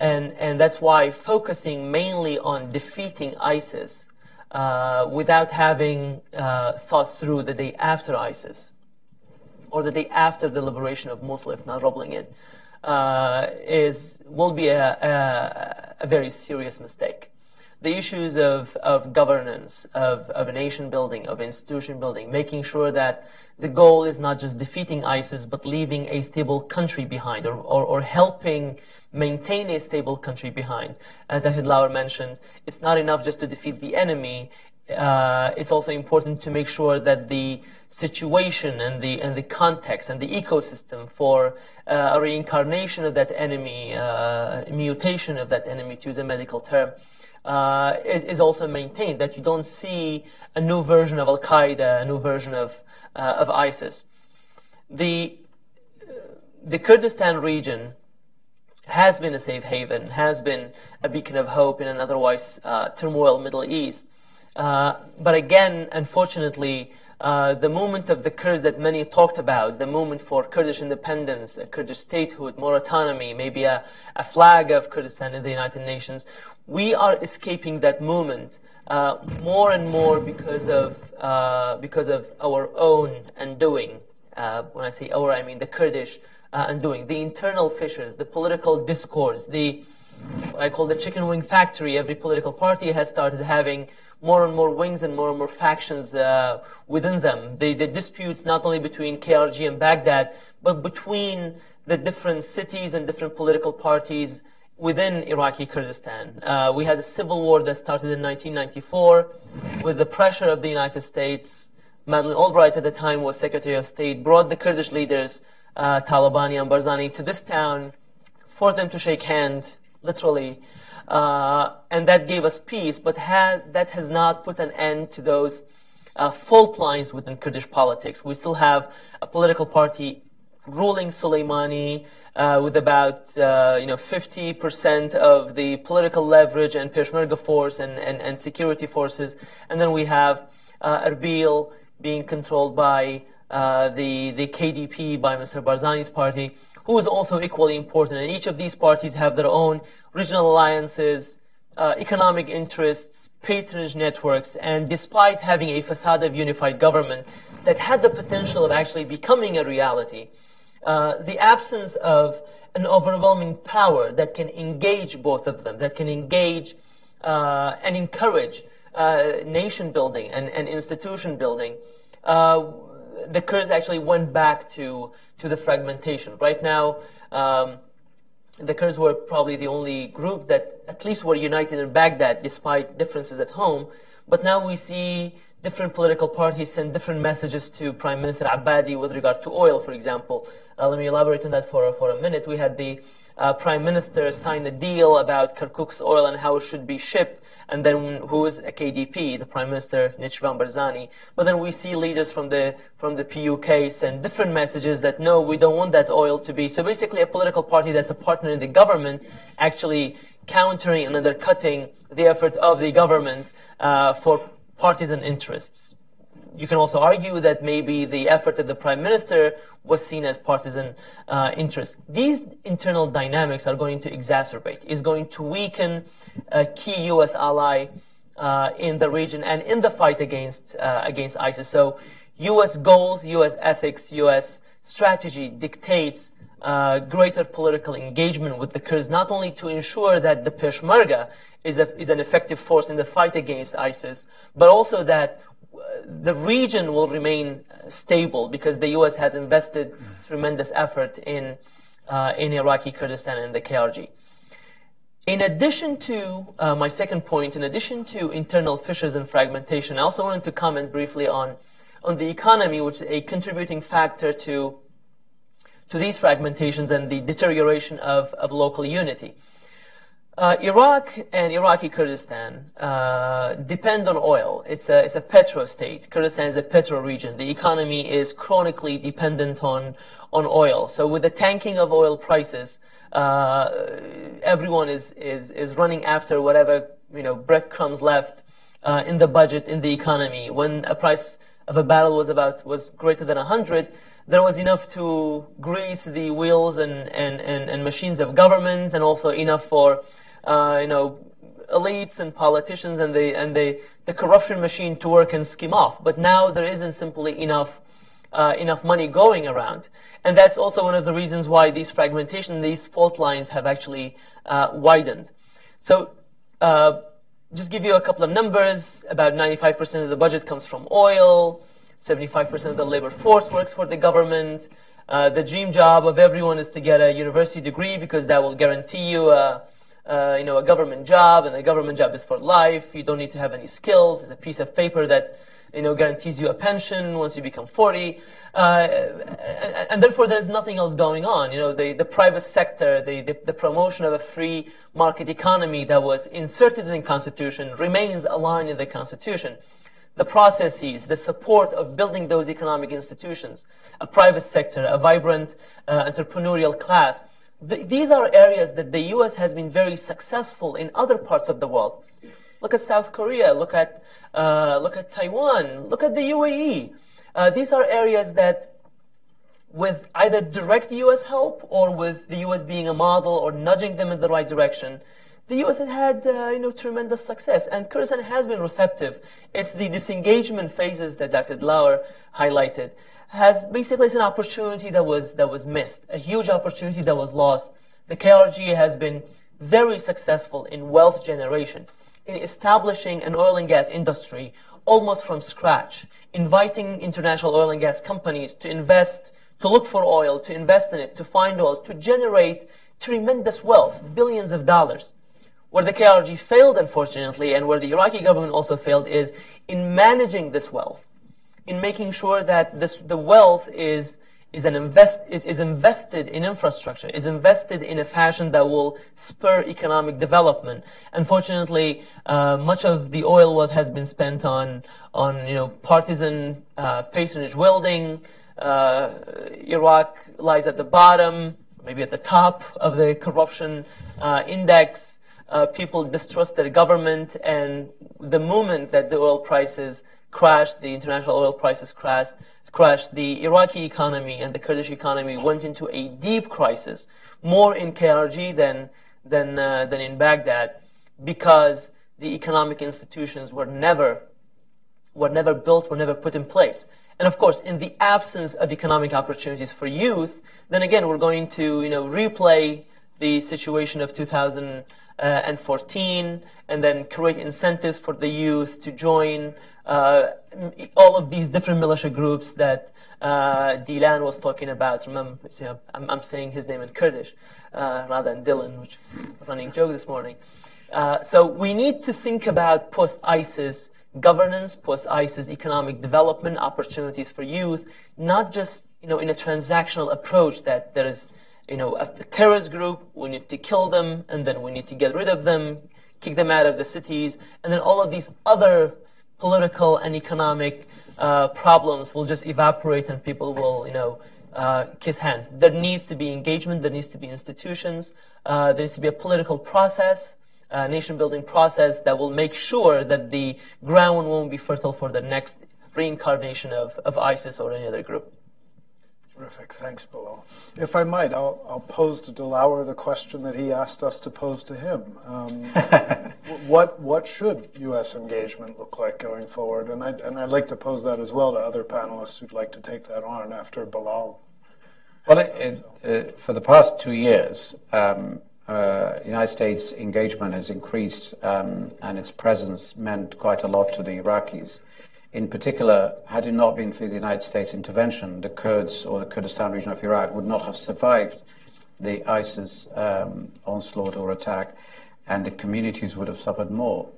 And, and that's why focusing mainly on defeating ISIS uh, without having uh, thought through the day after ISIS or the day after the liberation of Mosul, if not rubbling it, uh, is, will be a, a, a very serious mistake the issues of, of governance, of, of nation building, of institution building, making sure that the goal is not just defeating ISIS, but leaving a stable country behind or, or, or helping maintain a stable country behind. As Ahmed Lauer mentioned, it's not enough just to defeat the enemy. Uh, it's also important to make sure that the situation and the and the context and the ecosystem for uh, a reincarnation of that enemy, uh, mutation of that enemy, to use a medical term, uh, is, is, also maintained, that you don't see a new version of Al Qaeda, a new version of, uh, of ISIS. The, the Kurdistan region has been a safe haven, has been a beacon of hope in an otherwise uh, turmoil Middle East. Uh, but again, unfortunately, uh, the movement of the Kurds that many talked about, the movement for Kurdish independence, Kurdish statehood, more autonomy, maybe a, a flag of Kurdistan in the United Nations, we are escaping that moment uh, more and more because of, uh, because of our own undoing. Uh, when I say our, I mean the Kurdish uh, undoing, the internal fissures, the political discourse, the what I call the chicken wing factory. Every political party has started having more and more wings and more and more factions uh, within them. The, the disputes not only between KRG and Baghdad, but between the different cities and different political parties within Iraqi Kurdistan. Uh, we had a civil war that started in 1994 with the pressure of the United States. Madeleine Albright at the time was Secretary of State, brought the Kurdish leaders, uh, Talabani and Barzani, to this town, forced them to shake hands, literally, uh, and that gave us peace, but that has not put an end to those uh, fault lines within Kurdish politics. We still have a political party ruling Sulaimani uh, with about uh, you know 50% of the political leverage and Peshmerga force and, and, and security forces, and then we have uh, Erbil being controlled by uh, the the KDP by Mr. Barzani's party, who is also equally important. And each of these parties have their own regional alliances, uh, economic interests, patronage networks, and despite having a facade of unified government that had the potential of actually becoming a reality uh, the absence of an overwhelming power that can engage both of them, that can engage uh, and encourage uh, nation building and, and institution building, uh, the Kurds actually went back to, to the fragmentation. Right now, um, the Kurds were probably the only group that at least were united in Baghdad despite differences at home. But now we see different political parties send different messages to Prime Minister Abadi with regard to oil, for example. Uh, let me elaborate on that for, for a minute. We had the uh, Prime Minister sign a deal about Kirkuk's oil and how it should be shipped, and then who is a KDP, the Prime Minister Nechirvan Barzani. But then we see leaders from the from the PUK send different messages that no, we don't want that oil to be. So basically, a political party that's a partner in the government actually countering and undercutting the effort of the government uh, for partisan interests. You can also argue that maybe the effort of the prime minister was seen as partisan uh, interest. These internal dynamics are going to exacerbate, is going to weaken a key U.S. ally uh, in the region and in the fight against uh, against ISIS. So, U.S. goals, U.S. ethics, U.S. strategy dictates uh, greater political engagement with the Kurds, not only to ensure that the Peshmerga is, a, is an effective force in the fight against ISIS, but also that uh, the region will remain stable because the U.S. has invested tremendous effort in, uh, in Iraqi Kurdistan and the KRG. In addition to uh, my second point, in addition to internal fissures and fragmentation, I also wanted to comment briefly on, on the economy, which is a contributing factor to to these fragmentations and the deterioration of, of local unity. Uh, Iraq and Iraqi Kurdistan uh, depend on oil. It's a, it's a petro state. Kurdistan is a petro region. The economy is chronically dependent on, on oil. So with the tanking of oil prices, uh, everyone is, is, is running after whatever, you know, breadcrumbs left uh, in the budget, in the economy. When a price of a barrel was about, was greater than 100, there was enough to grease the wheels and, and, and, and machines of government and also enough for, uh, you know, elites and politicians and the, and the, the corruption machine to work and skim off. But now there isn't simply enough uh, enough money going around. And that's also one of the reasons why these fragmentation, these fault lines have actually uh, widened. So, uh, just give you a couple of numbers. About 95% of the budget comes from oil. 75% of the labor force works for the government. Uh, the dream job of everyone is to get a university degree because that will guarantee you a, uh, you know, a government job, and a government job is for life. You don't need to have any skills. It's a piece of paper that you know guarantees you a pension once you become 40, uh, and, and, therefore there's nothing else going on. You know, the, the private sector, the, the, the promotion of a free market economy that was inserted in the Constitution remains aligned in the Constitution the processes, the support of building those economic institutions, a private sector, a vibrant uh, entrepreneurial class. these are areas that the U.S. has been very successful in other parts of the world. Look at South Korea, look at, uh, look at Taiwan, look at the UAE. Uh, these are areas that with either direct U.S. help or with the U.S. being a model or nudging them in the right direction, the U.S. has had uh, you know tremendous success, and Kurdistan has been receptive. It's the disengagement phases that Dr. Dlawer highlighted has basically it's an opportunity that was that was missed, a huge opportunity that was lost. The KRG has been very successful in wealth generation, in establishing an oil and gas industry almost from scratch, inviting international oil and gas companies to invest, to look for oil, to invest in it, to find oil, to generate tremendous wealth, billions of dollars. Where the KRG failed, unfortunately, and where the Iraqi government also failed is in managing this wealth, in making sure that this, the wealth is, is, an invest, is, is invested in infrastructure, is invested in a fashion that will spur economic development. Unfortunately, uh, much of the oil wealth has been spent on, on you know, partisan uh, patronage wielding, uh, Iraq lies at the bottom, maybe at the top of the corruption uh, index. Uh, people distrust their government, and the moment that the oil prices crashed, the international oil prices crashed, crashed, the Iraqi economy and the Kurdish economy went into a deep crisis, more in KRG than than uh, than in Baghdad, because the economic institutions were never were never built, were never put in place. And of course, in the absence of economic opportunities for youth, then again, we're going to, you know, replay the situation of 2014 and then create incentives for the youth to join uh, all of these different militia groups that uh, Dilan was talking about. Remember, I'm, I'm, saying his name in Kurdish uh, rather than Dylan, which is a running joke this morning. Uh, so we need to think about post-ISIS governance, post-ISIS economic development, opportunities for youth, not just you know in a transactional approach that there is you know a terrorist group, we need to kill them, and then we need to get rid of them, kick them out of the cities, and then all of these other political and economic uh, problems will just evaporate, and people will you know. Uh, kiss hands. There needs to be engagement. There needs to be institutions. Uh, there needs to be a political process uh, nation building process that will make sure that the ground won't be fertile for the next reincarnation of, of ISIS or any other group. Terrific. Thanks, Bilal. If I might, I'll, I'll pose to Dlawer the question that he asked us to pose to him. Um, what, what should U.S. engagement look like going forward? And, I, and I'd like to pose that as well to other panelists who'd like to take that on after Bilal. Well, it, it, uh, for the past two years, um, uh, United States engagement has increased um, and its presence meant quite a lot to the Iraqis. In particular, had it not been for the United States intervention, the Kurds or the Kurdistan region of Iraq would not have survived the ISIS um, onslaught or attack, and the communities would have suffered more.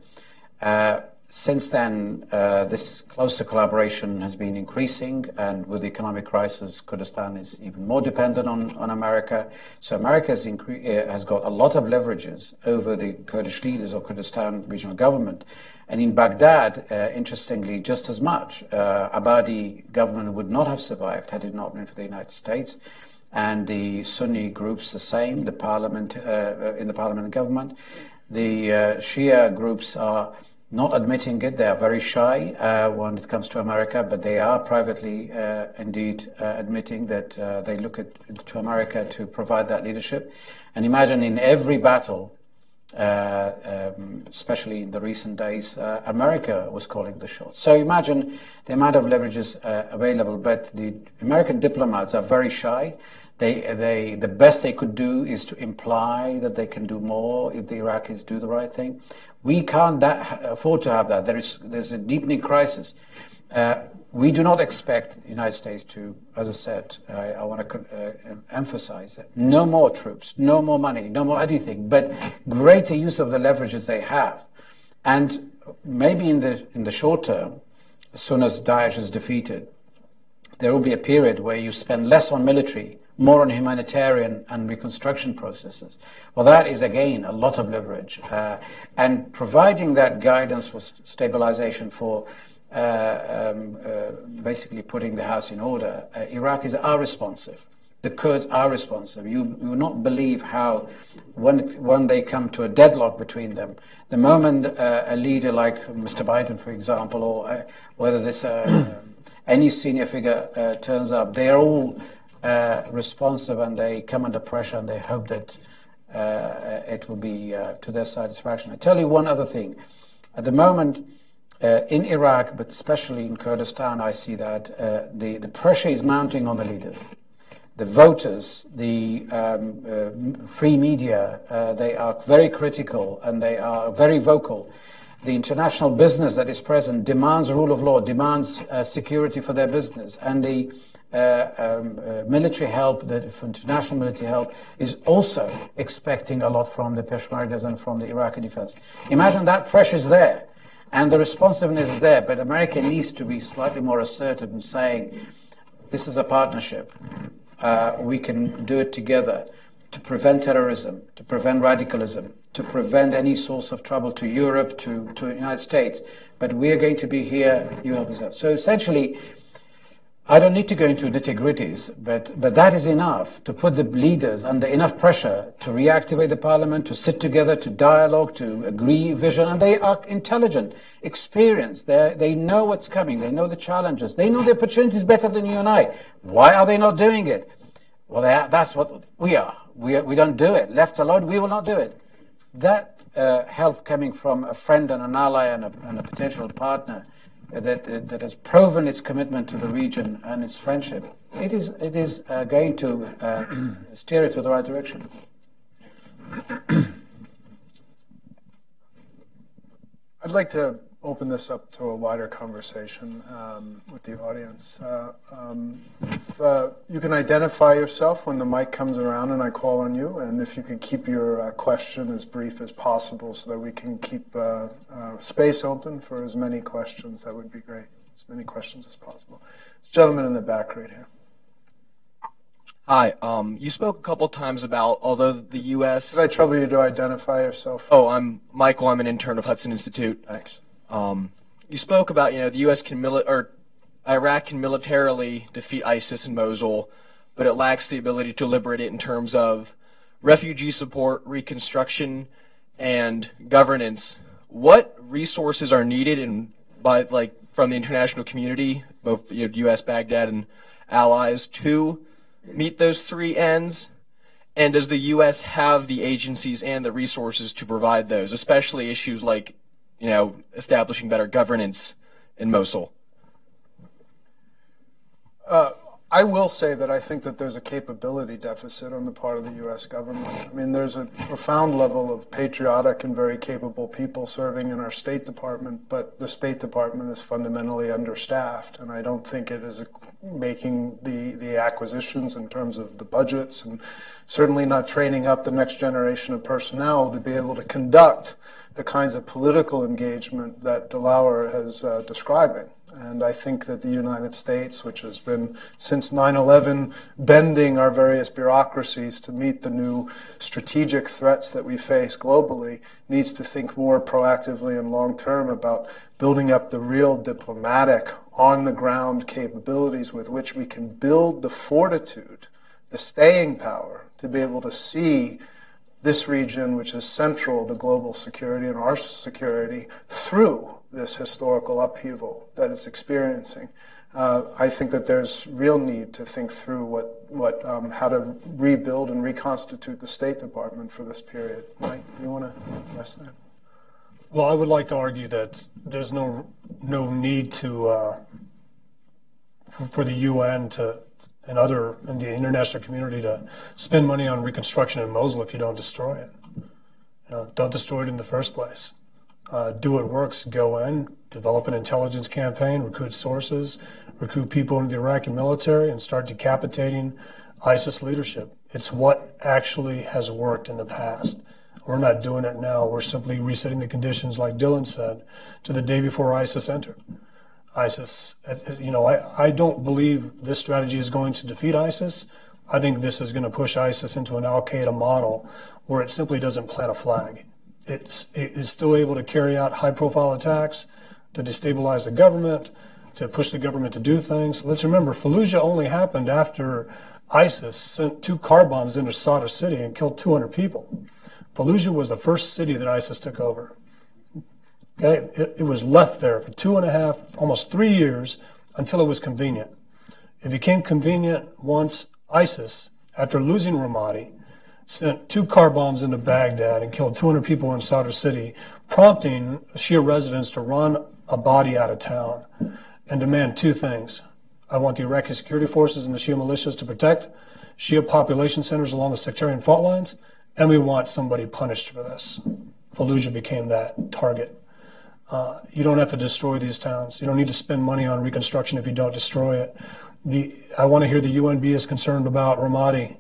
Uh, since then, uh, this closer collaboration has been increasing, and with the economic crisis, Kurdistan is even more dependent on, on America. So America has, incre- uh, has got a lot of leverages over the Kurdish leaders or Kurdistan regional government. And in Baghdad, uh, interestingly, just as much. Uh, Abadi government would not have survived had it not been for the United States. And the Sunni groups the same, the parliament, uh, uh, in the parliament and government. The Shia groups are not admitting it. They are very shy uh, when it comes to America, but they are privately uh, indeed uh, admitting that uh, they look at, to America to provide that leadership. And imagine in every battle, uh, um, especially in the recent days, uh, America was calling the shots. So imagine the amount of leverages available, but the American diplomats are very shy. They, they, the best they could do is to imply that they can do more if the Iraqis do the right thing. We can't that, afford to have that. There is there's a deepening crisis. Uh, we do not expect the United States to, as I said, I, I want to uh, emphasize that no more troops, no more money, no more anything, but greater use of the leverages they have. And maybe in the, in the short term, as soon as Daesh is defeated, there will be a period where you spend less on military more on humanitarian and reconstruction processes. Well, that is again a lot of leverage. Uh, and providing that guidance for stabilization for uh, um, uh, basically putting the house in order, uh, Iraqis are responsive. The Kurds are responsive. You, you will not believe how, when, when they come to a deadlock between them, the moment uh, a leader like Mr. Biden, for example, or uh, whether this any senior figure turns up, they are all uh, responsive and they come under pressure and they hope that uh, it will be uh, to their satisfaction. I tell you one other thing. At the moment, uh, in Iraq, but especially in Kurdistan, I see that uh, the, the pressure is mounting on the leaders. The voters, the um, uh, free media, they are very critical and they are very vocal the international business that is present demands rule of law, demands uh, security for their business, and the uh, um, uh, military help, the international military help, is also expecting a lot from the Peshmergas and from the Iraqi defense. Imagine that pressure is there, and the responsiveness is there, but America needs to be slightly more assertive in saying, this is a partnership. Uh, we can do it together to prevent terrorism, to prevent radicalism, to prevent any source of trouble to Europe, to, to the United States. But we are going to be here, you help us out. So essentially, I don't need to go into nitty gritties, but, but that is enough to put the leaders under enough pressure to reactivate the parliament, to sit together, to dialogue, to agree vision. And they are intelligent, experienced. They they know what's coming. They know the challenges. They know the opportunities better than you and I. Why are they not doing it? Well, that's what we are. We, we don't do it. Left alone, we will not do it. That uh, help coming from a friend and an ally and a, and a potential partner that, that has proven its commitment to the region and its friendship, it is, it is uh, going to uh, steer it to the right direction. I'd like to open this up to a wider conversation um, with the audience. Uh, um, if uh, you can identify yourself when the mic comes around and I call on you, and if you could keep your uh, question as brief as possible so that we can keep uh, uh, space open for as many questions, that would be great. As many questions as possible. This gentleman in the back right here. Hi. Um, you spoke a couple times about although the U.S. Did I trouble you to identify yourself? Oh, I'm Michael. I'm an intern of Hudson Institute. Thanks. Um, you spoke about you know the U.S. can mili- or Iraq can militarily defeat ISIS in Mosul, but it lacks the ability to liberate it in terms of refugee support, reconstruction, and governance. What resources are needed in by like from the international community, both you know, U.S., Baghdad, and allies, to meet those three ends? And does the U.S. have the agencies and the resources to provide those, especially issues like you know, establishing better governance in Mosul? Uh, I will say that I think that there's a capability deficit on the part of the U.S. government. I mean, there's a profound level of patriotic and very capable people serving in our State Department, but the State Department is fundamentally understaffed, and I don't think it is making the, the acquisitions in terms of the budgets and certainly not training up the next generation of personnel to be able to conduct the kinds of political engagement that Dlawer is uh, describing. And I think that the United States, which has been since 9 11 bending our various bureaucracies to meet the new strategic threats that we face globally, needs to think more proactively and long term about building up the real diplomatic, on the ground capabilities with which we can build the fortitude, the staying power to be able to see this region, which is central to global security and our security, through this historical upheaval that it's experiencing. Uh, I think that there's real need to think through what, what, um, how to rebuild and reconstitute the State Department for this period. Mike, do you want to address that? Well, I would like to argue that there's no no need to uh, for the UN to and other in the international community to spend money on reconstruction in Mosul if you don't destroy it. You know, don't destroy it in the first place. Uh, do what works. Go in, develop an intelligence campaign, recruit sources, recruit people in the Iraqi military, and start decapitating ISIS leadership. It's what actually has worked in the past. We're not doing it now. We're simply resetting the conditions, like Dylan said, to the day before ISIS entered. ISIS. Uh, uh, you know, I, I don't believe this strategy is going to defeat ISIS. I think this is going to push ISIS into an Al Qaeda model where it simply doesn't plant a flag. It's, it is still able to carry out high profile attacks, to destabilize the government, to push the government to do things. Let's remember, Fallujah only happened after ISIS sent two car bombs into Sadr City and killed 200 people. Fallujah was the first city that ISIS took over. Okay, it, it was left there for two and a half, almost three years until it was convenient. It became convenient once ISIS, after losing Ramadi, sent two car bombs into Baghdad and killed 200 people in Sadr City, prompting Shia residents to run Abadi out of town and demand two things. I want the Iraqi security forces and the Shia militias to protect Shia population centers along the sectarian fault lines, and we want somebody punished for this. Fallujah became that target. Uh, you don't have to destroy these towns. You don't need to spend money on reconstruction if you don't destroy it. The, I want to hear the UNB is concerned about Ramadi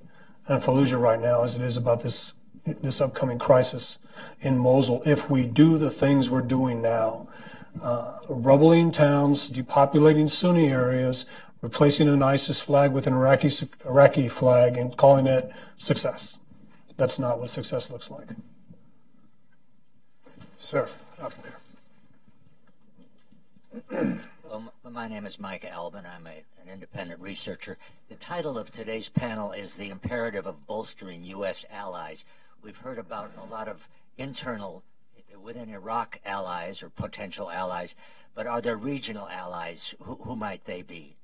and Fallujah right now as it is about this this upcoming crisis in Mosul. If we do the things we're doing now, uh, rubbling towns, depopulating Sunni areas, replacing an ISIS flag with an Iraqi Iraqi flag, and calling it success. That's not what success looks like. Sir, up there. Um, My name is Mike Albin. I'm a, an independent researcher. The title of today's panel is The Imperative of Bolstering U.S. Allies. We've heard about a lot of internal within Iraq allies or potential allies, but are there regional allies? Who, who might they be?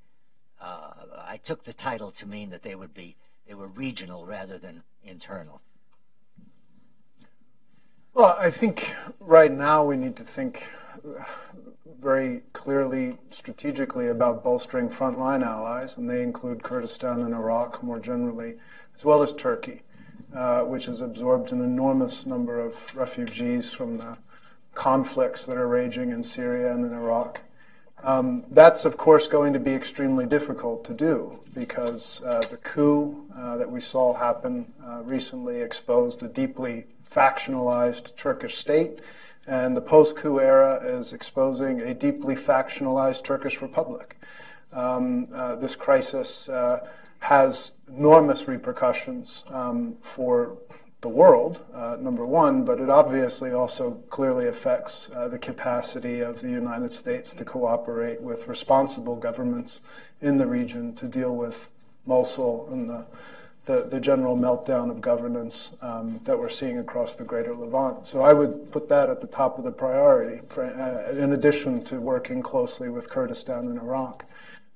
Uh, I took the title to mean that they would be they were regional rather than internal. Well, I think right now we need to think very clearly strategically about bolstering frontline allies, and they include Kurdistan and Iraq more generally, as well as Turkey, uh, which has absorbed an enormous number of refugees from the conflicts that are raging in Syria and in Iraq. Um, that's, of course, going to be extremely difficult to do because uh, the coup uh, that we saw happen uh, recently exposed a deeply factionalized Turkish state, and the post coup era is exposing a deeply factionalized Turkish republic. Um, uh, this crisis uh, has enormous repercussions um, for the world, uh, number one, but it obviously also clearly affects uh, the capacity of the United States to cooperate with responsible governments in the region to deal with Mosul and the, the, the general meltdown of governance um, that we're seeing across the greater Levant. So I would put that at the top of the priority, for, uh, in addition to working closely with Kurdistan and Iraq.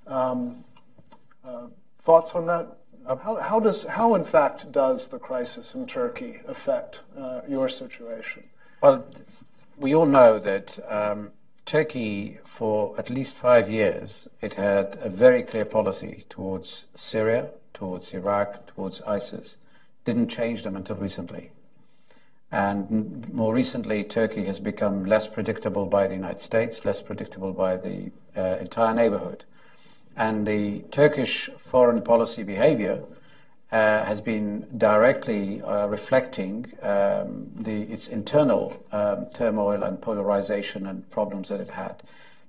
Um, uh, thoughts on that? Um, how, how, does, how, in fact, does the crisis in Turkey affect uh, your situation? Well, we all know that um, Turkey, for at least five years, it had a very clear policy towards Syria, towards Iraq, towards ISIS. Didn't change them until recently. And more recently, Turkey has become less predictable by the United States, less predictable by the uh, entire neighborhood. And the Turkish foreign policy behavior uh, has been directly uh, reflecting um, the, its internal um, turmoil and polarization and problems that it had.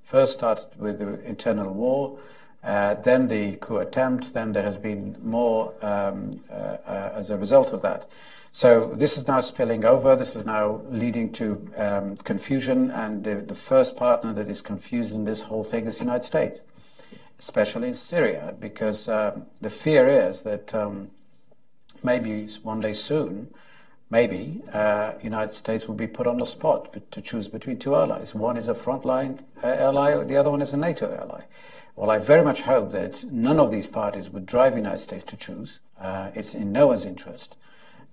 First started with the internal war, uh, then the coup attempt, then there has been more um, uh, uh, as a result of that. So this is now spilling over. This is now leading to um, confusion, and the, the first partner that is confused in this whole thing is the United States especially in Syria, because um, the fear is that um, maybe one day soon, maybe uh, United States will be put on the spot to choose between two allies. One is a frontline uh, ally, the other one is a NATO ally. Well, I very much hope that none of these parties would drive the United States to choose. Uh, it's in no one's interest.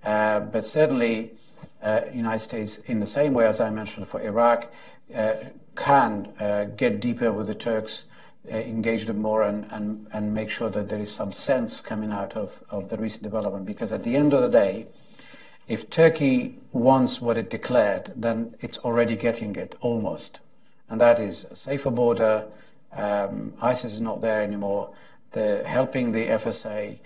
Uh, but certainly, uh, United States, in the same way as I mentioned for Iraq, uh, can uh, get deeper with the Turks uh, engage them more and, and, and make sure that there is some sense coming out of, of the recent development. Because at the end of the day, if Turkey wants what it declared, then it's already getting it almost. And that is a safer border, um, ISIS is not there anymore, the, helping the FSA,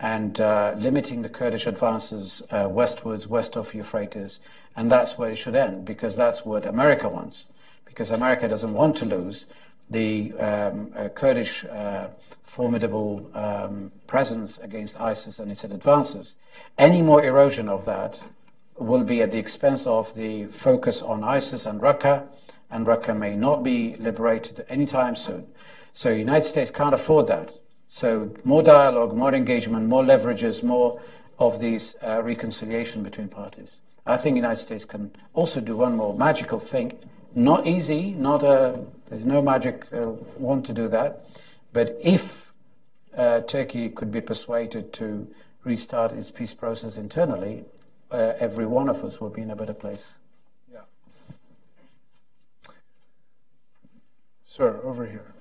and uh, limiting the Kurdish advances uh, westwards, west of Euphrates. And that's where it should end, because that's what America wants. Because America doesn't want to lose the um, uh, Kurdish uh, formidable um, presence against ISIS and its advances. Any more erosion of that will be at the expense of the focus on ISIS and Raqqa, and Raqqa may not be liberated anytime soon. So the United States can't afford that. So more dialogue, more engagement, more leverages, more of these uh, reconciliation between parties. I think the United States can also do one more magical thing not easy, not a, there's no magic uh, want to do that. But if uh, Turkey could be persuaded to restart its peace process internally, uh, every one of us will be in a better place. Sir, over here.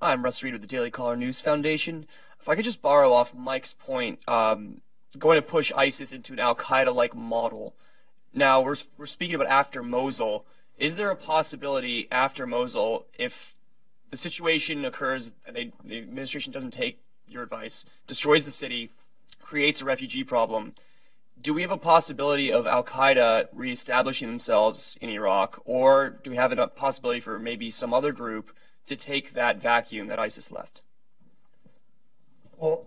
I'm Russ Read with the Daily Caller News Foundation. If I could just borrow off Mike's point, um, going to push ISIS into an Al Qaeda like model. Now we're we're speaking about after Mosul. Is there a possibility after Mosul, if the situation occurs and they, the administration doesn't take your advice, destroys the city, creates a refugee problem, do we have a possibility of Al Qaeda reestablishing themselves in Iraq, or do we have a possibility for maybe some other group to take that vacuum that ISIS left? Well,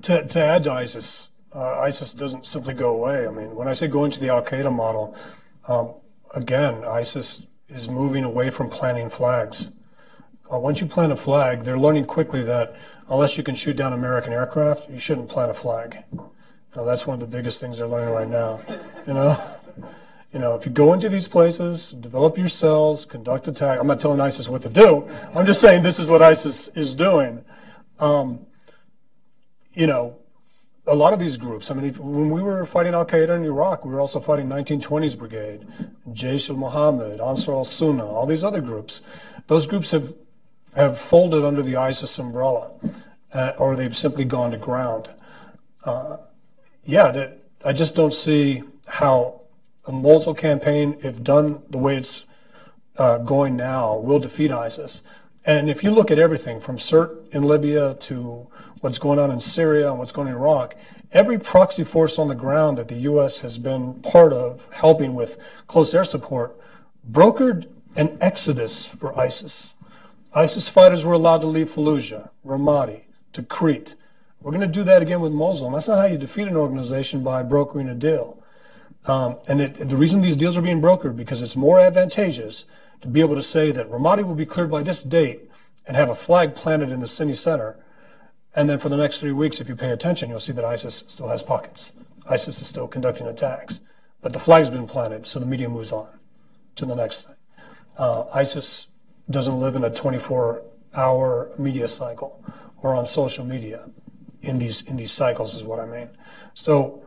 to, to add to ISIS, uh, ISIS doesn't simply go away. I mean, when I say go into the Al Qaeda model, um, again, ISIS is moving away from planting flags. Uh, once you plant a flag, they're learning quickly that unless you can shoot down American aircraft, you shouldn't plant a flag. Know, that's one of the biggest things they're learning right now. You know, you know, if you go into these places, develop your cells, conduct attack. I'm not telling ISIS what to do. I'm just saying this is what ISIS is doing. Um, you know, a lot of these groups. I mean, if, when we were fighting Al Qaeda in Iraq, we were also fighting 1920s Brigade, Jaish al-Mohammed, Ansar al-Sunnah, all these other groups. Those groups have have folded under the ISIS umbrella, uh, or they've simply gone to ground. Uh, yeah, that, I just don't see how a Mosul campaign, if done the way it's uh, going now, will defeat ISIS. And if you look at everything from Sirte in Libya to what's going on in Syria and what's going on in Iraq, every proxy force on the ground that the U.S. has been part of, helping with close air support, brokered an exodus for ISIS. ISIS fighters were allowed to leave Fallujah, Ramadi, Tikrit. We're going to do that again with Mosul. That's not how you defeat an organization by brokering a deal. Um, and it, the reason these deals are being brokered because it's more advantageous to be able to say that Ramadi will be cleared by this date and have a flag planted in the city center. And then for the next three weeks, if you pay attention, you'll see that ISIS still has pockets. ISIS is still conducting attacks. But the flag's been planted, so the media moves on to the next thing. Uh, ISIS doesn't live in a 24 hour media cycle or on social media in these in these cycles is what I mean. So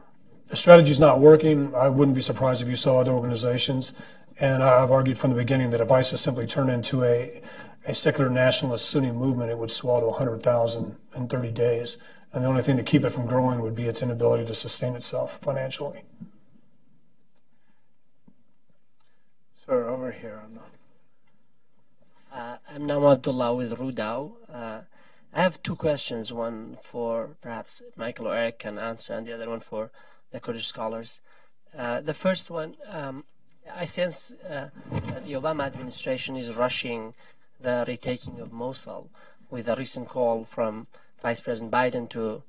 the strategy is not working. I wouldn't be surprised if you saw other organizations. And I've argued from the beginning that if ISIS simply turned into a, a secular nationalist Sunni movement, it would swallow 100,000 in 30 days. And the only thing to keep it from growing would be its inability to sustain itself financially. Sir, over here on the uh, I'm Nam Abdullah with Rudaw. Uh, I have two questions, one for perhaps Michael or Eric can answer, and the other one for the Kurdish scholars. Uh, the first one, um, I sense uh, that the Obama administration is rushing the retaking of Mosul with a recent call from Vice President Biden to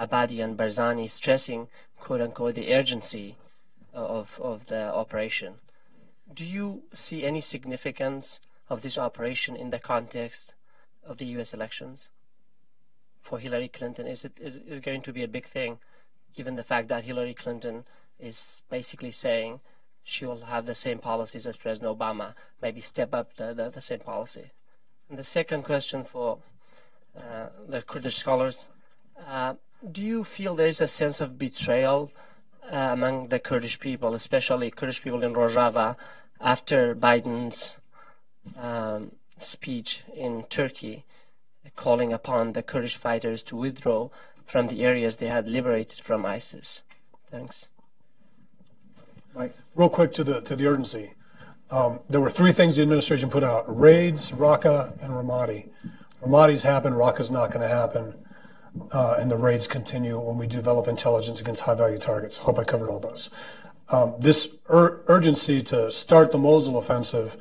Abadi and Barzani stressing, quote unquote, the urgency of, of the operation. Do you see any significance of this operation in the context of the U.S. elections for Hillary Clinton? Is it is, is going to be a big thing, given the fact that Hillary Clinton is basically saying she will have the same policies as President Obama, maybe step up the, the, the same policy. And the second question for uh, the Kurdish scholars, uh, do you feel there is a sense of betrayal uh, among the Kurdish people, especially Kurdish people in Rojava, after Biden's um, speech in Turkey calling upon the Kurdish fighters to withdraw from the areas they had liberated from ISIS. Thanks. Right. Real quick to the to the urgency. Um, there were three things the administration put out: raids, Raqqa, and Ramadi. Ramadi's happened. Raqqa's not going to happen, uh, and the raids continue when we develop intelligence against high-value targets. Hope I covered all those. Um, this ur- urgency to start the Mosul offensive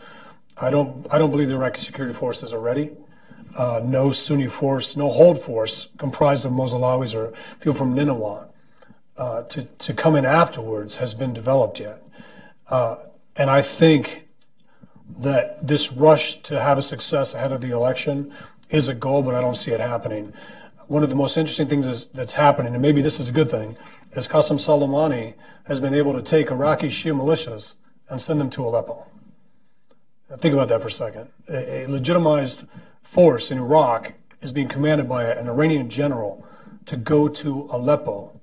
I don't, I don't believe the Iraqi security forces are ready. Uh, no Sunni force, no hold force comprised of Mosulawis or people from Nineveh uh, to, to come in afterwards has been developed yet. Uh, and I think that this rush to have a success ahead of the election is a goal, but I don't see it happening. One of the most interesting things is, that's happening, and maybe this is a good thing, is Qasem Soleimani has been able to take Iraqi Shia militias and send them to Aleppo. Think about that for a second. A, a legitimized force in Iraq is being commanded by an Iranian general to go to Aleppo.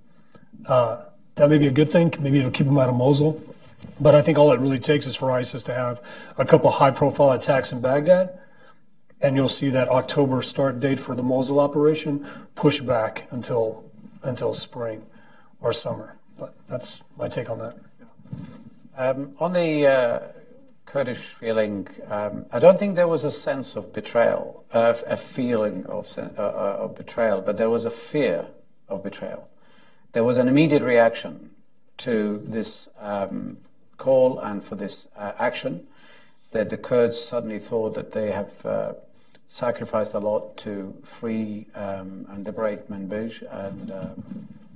Uh, that may be a good thing. Maybe it'll keep them out of Mosul. But I think all it really takes is for ISIS to have a couple high profile attacks in Baghdad. And you'll see that October start date for the Mosul operation push back until, until spring or summer. But that's my take on that. Um, on the uh, Kurdish feeling, um, I don't think there was a sense of betrayal, uh, a feeling of, uh, uh, of betrayal, but there was a fear of betrayal. There was an immediate reaction to this um, call and for this uh, action that the Kurds suddenly thought that they have uh, sacrificed a lot to free um, and liberate Manbij, and uh,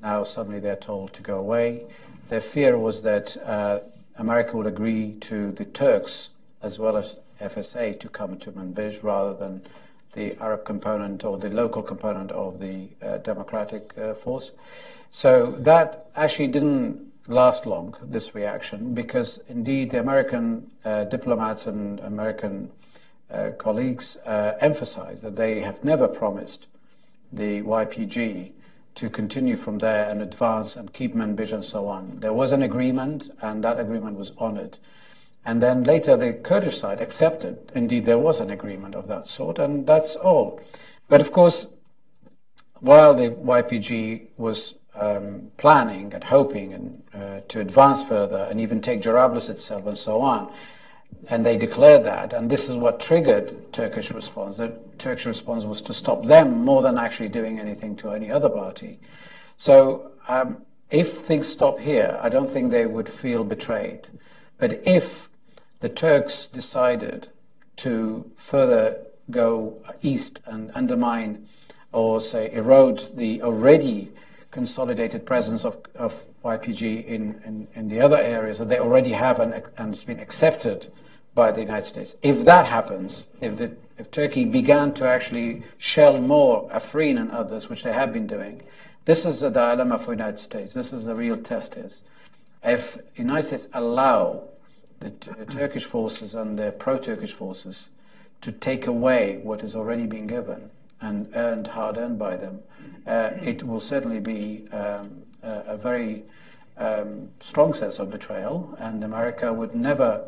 now suddenly they're told to go away. Their fear was that America would agree to the Turks as well as FSA to come to Manbij rather than the Arab component or the local component of the uh, democratic uh, force. So that actually didn't last long, this reaction, because indeed the American uh, diplomats and American uh, colleagues uh, emphasized that they have never promised the YPG to continue from there and advance and keep Manbij and so on. There was an agreement, and that agreement was honored. And then later the Kurdish side accepted, indeed, there was an agreement of that sort, and that's all. But of course, while the YPG was um, planning and hoping and, uh, to advance further and even take Jarablus itself and so on, and they declared that, and this is what triggered Turkish response. The Turkish response was to stop them more than actually doing anything to any other party. So um, if things stop here, I don't think they would feel betrayed. But if the Turks decided to further go east and undermine or say erode the already consolidated presence of, of YPG in, in, in, the other areas that they already have and, and it's been accepted by the United States. If that happens, if, the, if Turkey began to actually shell more Afrin and others, which they have been doing, this is a dilemma for the United States. This is the real test is. If the United States allow the, the Turkish forces and the pro-Turkish forces to take away what is already being given and earned, hard-earned by them, uh, it will certainly be um, a, a, very um, strong sense of betrayal, and America would never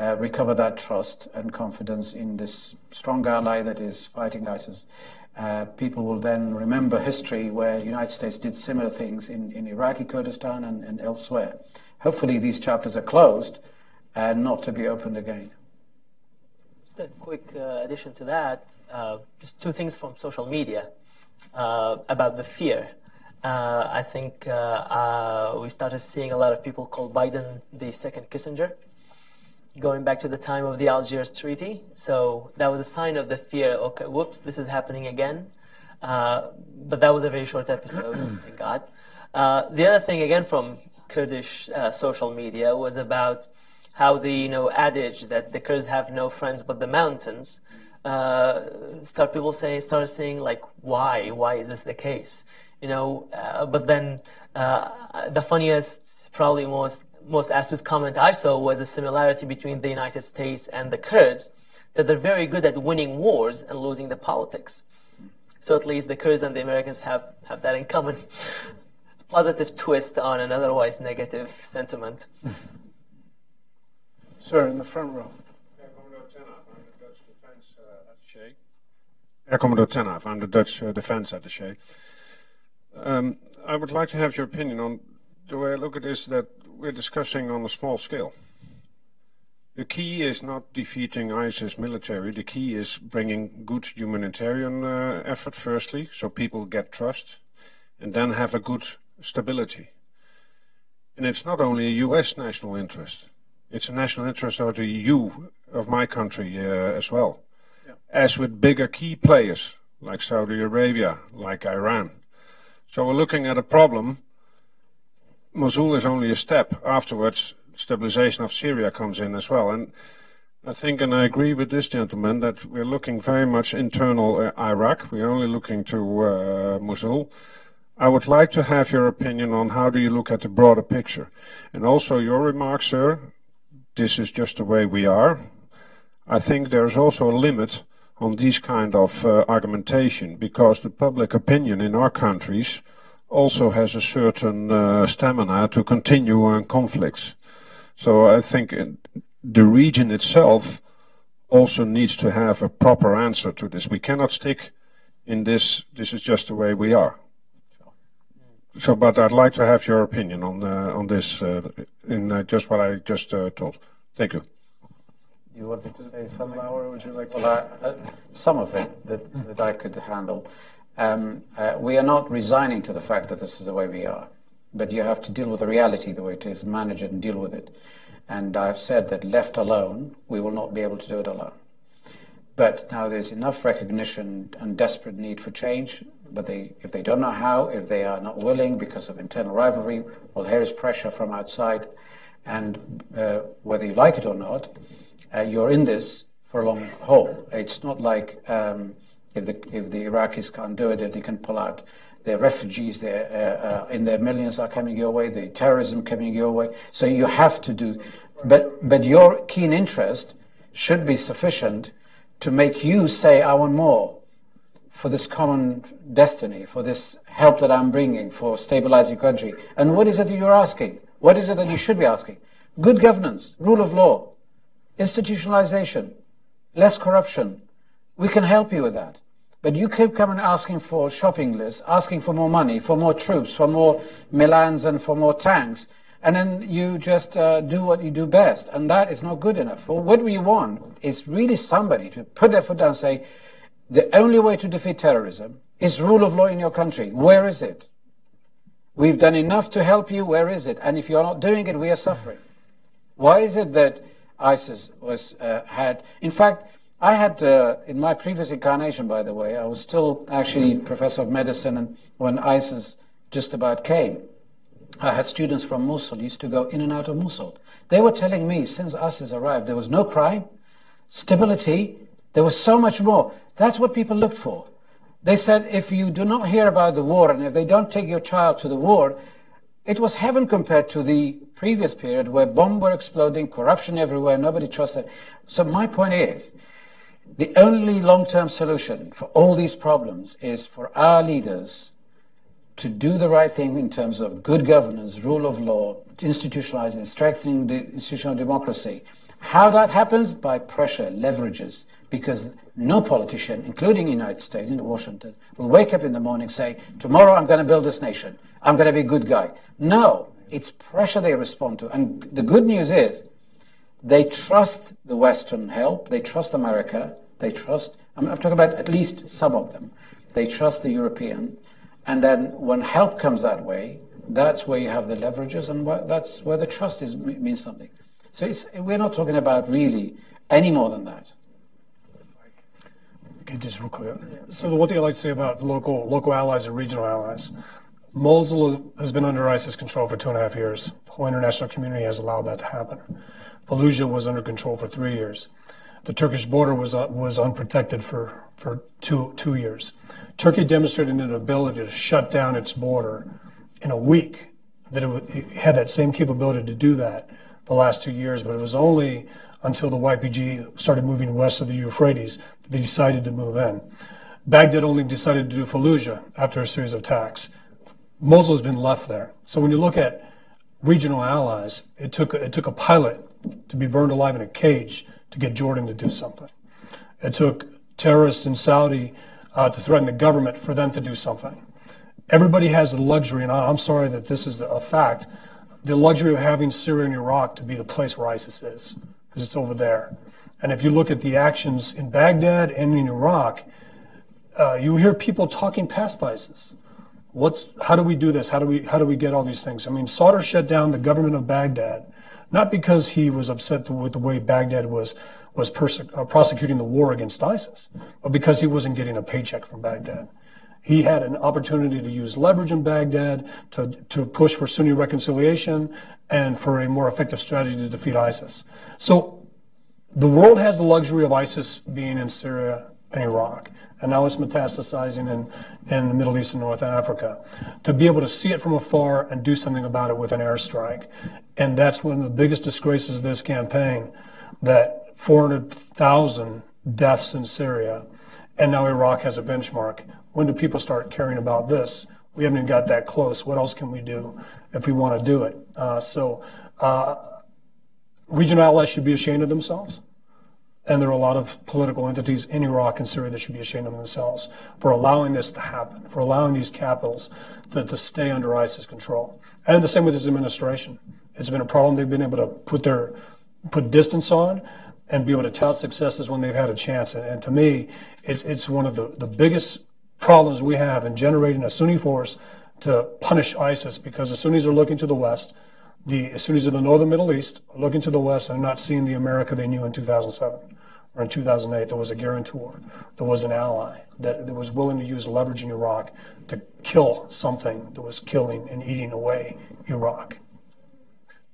uh, recover that trust and confidence in this strong ally that is fighting ISIS. Uh, people will then remember history where the United States did similar things in, in Iraqi Kurdistan and, and elsewhere. Hopefully these chapters are closed and not to be opened again. Just a quick uh, addition to that, uh, just two things from social media uh, about the fear. Uh, I think uh, uh, we started seeing a lot of people call Biden the second Kissinger, going back to the time of the Algiers Treaty. So that was a sign of the fear. Okay, whoops, this is happening again. but that was a very short episode, thank God. the other thing, again, from Kurdish social media was about how the you know adage that the Kurds have no friends but the mountains. Uh, start people saying start saying like why? Why is this the case? You know uh, but then uh, the funniest probably most most astute comment I saw was a similarity between the United States and the Kurds that they're very good at winning wars and losing the politics. So at least the Kurds and the Americans have have that in common. Positive twist on an otherwise negative sentiment Sir, in the front row. Air Commodore Tenaf, I'm the Dutch uh, Defense Attaché. Um, I would like to have your opinion on the way I look at this that we're discussing on a small scale. The key is not defeating ISIS military. The key is bringing good humanitarian uh, effort firstly, so people get trust, and then have a good stability. And it's not only a U.S. national interest it's a national interest of the EU, of my country uh, as well. Yeah. As with bigger key players like Saudi Arabia, like Iran. So we're looking at a problem. Mosul is only a step. Afterwards, stabilization of Syria comes in as well. And I think, and I agree with this gentleman, that we're looking very much internal uh, Iraq. We're only looking to uh, Mosul. I would like to have your opinion on how do you look at the broader picture. And also your remarks, sir, this is just the way we are. I think there's also a limit on these kind of uh, argumentation because the public opinion in our countries also has a certain uh, stamina to continue on conflicts. So I think the region itself also needs to have a proper answer to this. We cannot stick in this, this is just the way we are. So, but I'd like to have your opinion on uh, on this uh, in uh, just what I just uh, told. Thank you. You want me to say some, or would you like to? Well, I, uh, some of it that, that I could handle. Um, uh, we are not resigning to the fact that this is the way we are, but you have to deal with the reality the way it is, manage it, and deal with it. And I've said that left alone, we will not be able to do it alone. But now there's enough recognition and desperate need for change but they, if they don't know how, if they are not willing because of internal rivalry, well, here is pressure from outside. And uh, whether you like it or not, uh, you're in this for a long haul. It's not like um, if the if the Iraqis can't do it, then they can pull out. The refugees there uh, uh, in their millions are coming your way. The terrorism coming your way. So you have to do. But but your keen interest should be sufficient to make you say, "I want more." For this common destiny, for this help that I'm bringing, for stabilizing country. And what is it that you're asking? What is it that you should be asking? Good governance, rule of law, institutionalization, less corruption. We can help you with that. But you keep coming asking for shopping lists, asking for more money, for more troops, for more Milans and for more tanks. And then you just uh, do what you do best. And that is not good enough. Well, what we want is really somebody to put their foot down and say, the only way to defeat terrorism is rule of law in your country. Where is it? We've done enough to help you. Where is it? And if you're not doing it, we are suffering. Why is it that ISIS was uh, had? In fact, I had uh, in my previous incarnation, by the way, I was still actually professor of medicine, and when ISIS just about came, I had students from Mosul used to go in and out of Mosul. They were telling me since ISIS arrived, there was no crime, stability, there was so much more. That's what people looked for. They said if you do not hear about the war and if they don't take your child to the war, it was heaven compared to the previous period where bombs were exploding, corruption everywhere, nobody trusted. So my point is, the only long-term solution for all these problems is for our leaders to do the right thing in terms of good governance, rule of law, institutionalizing, strengthening the institutional democracy. How that happens? By pressure, leverages, because no politician, including the United States in Washington, will wake up in the morning and say, tomorrow I'm going to build this nation. I'm going to be a good guy. No, it's pressure they respond to. And the good news is they trust the Western help. They trust America. They trust, I'm, I'm talking about at least some of them. They trust the European. And then when help comes that way, that's where you have the leverages and that's where the trust is, means something. So we're not talking about really any more than that. Okay, just real quick. So the one thing I'd like to say about local local allies and regional allies, Mosul has been under ISIS control for two and a half years. The whole international community has allowed that to happen. Fallujah was under control for three years. The Turkish border was uh, was unprotected for for two two years. Turkey demonstrated an ability to shut down its border in a week. That it, would, it had that same capability to do that the last two years, but it was only until the YPG started moving west of the Euphrates that they decided to move in. Baghdad only decided to do Fallujah after a series of attacks. Mosul has been left there. So when you look at regional allies, it took, it took a pilot to be burned alive in a cage to get Jordan to do something. It took terrorists in Saudi uh, to threaten the government for them to do something. Everybody has the luxury, and I'm sorry that this is a fact, the luxury of having Syria and Iraq to be the place where ISIS is, because it's over there. And if you look at the actions in Baghdad and in Iraq, uh, you hear people talking past ISIS. What's, how do we do this? How do we, how do we get all these things? I mean, Sadr shut down the government of Baghdad, not because he was upset with the way Baghdad was, was perse- uh, prosecuting the war against ISIS, but because he wasn't getting a paycheck from Baghdad. He had an opportunity to use leverage in Baghdad to, to push for Sunni reconciliation and for a more effective strategy to defeat ISIS. So the world has the luxury of ISIS being in Syria and Iraq, and now it's metastasizing in, in the Middle East and North Africa. To be able to see it from afar and do something about it with an airstrike. And that's one of the biggest disgraces of this campaign, that 400,000 deaths in Syria, and now Iraq has a benchmark when do people start caring about this? We haven't even got that close. What else can we do if we want to do it? Uh, so, uh, regional allies should be ashamed of themselves. And there are a lot of political entities in Iraq and Syria that should be ashamed of themselves for allowing this to happen, for allowing these capitals to, to stay under ISIS control. And the same with this administration. It's been a problem they've been able to put their put distance on and be able to tout successes when they've had a chance. And, and to me, it's, it's one of the, the biggest problems we have in generating a Sunni force to punish ISIS because the Sunnis are looking to the west. The Sunnis of the northern Middle East are looking to the west and not seeing the America they knew in 2007 or in 2008. There was a guarantor. There was an ally that, that was willing to use leverage in Iraq to kill something that was killing and eating away Iraq.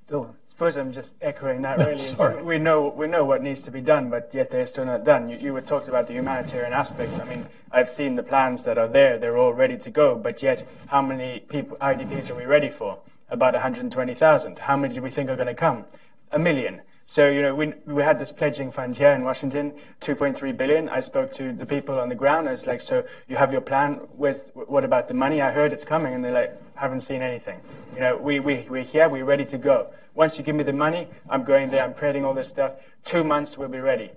Dylan. I suppose I'm just echoing that. Really, Sorry. we know we know what needs to be done, but yet they're still not done. You, you were talked about the humanitarian aspect. I mean, I've seen the plans that are there; they're all ready to go. But yet, how many people IDPs are we ready for? About 120,000. How many do we think are going to come? A million. So, you know, we, we had this pledging fund here in Washington, 2.3 billion. I spoke to the people on the ground. I was like, so you have your plan. Where's, what about the money? I heard it's coming. And they're like, haven't seen anything. You know, we, we, we're here. We're ready to go. Once you give me the money, I'm going there. I'm creating all this stuff. Two months, we'll be ready.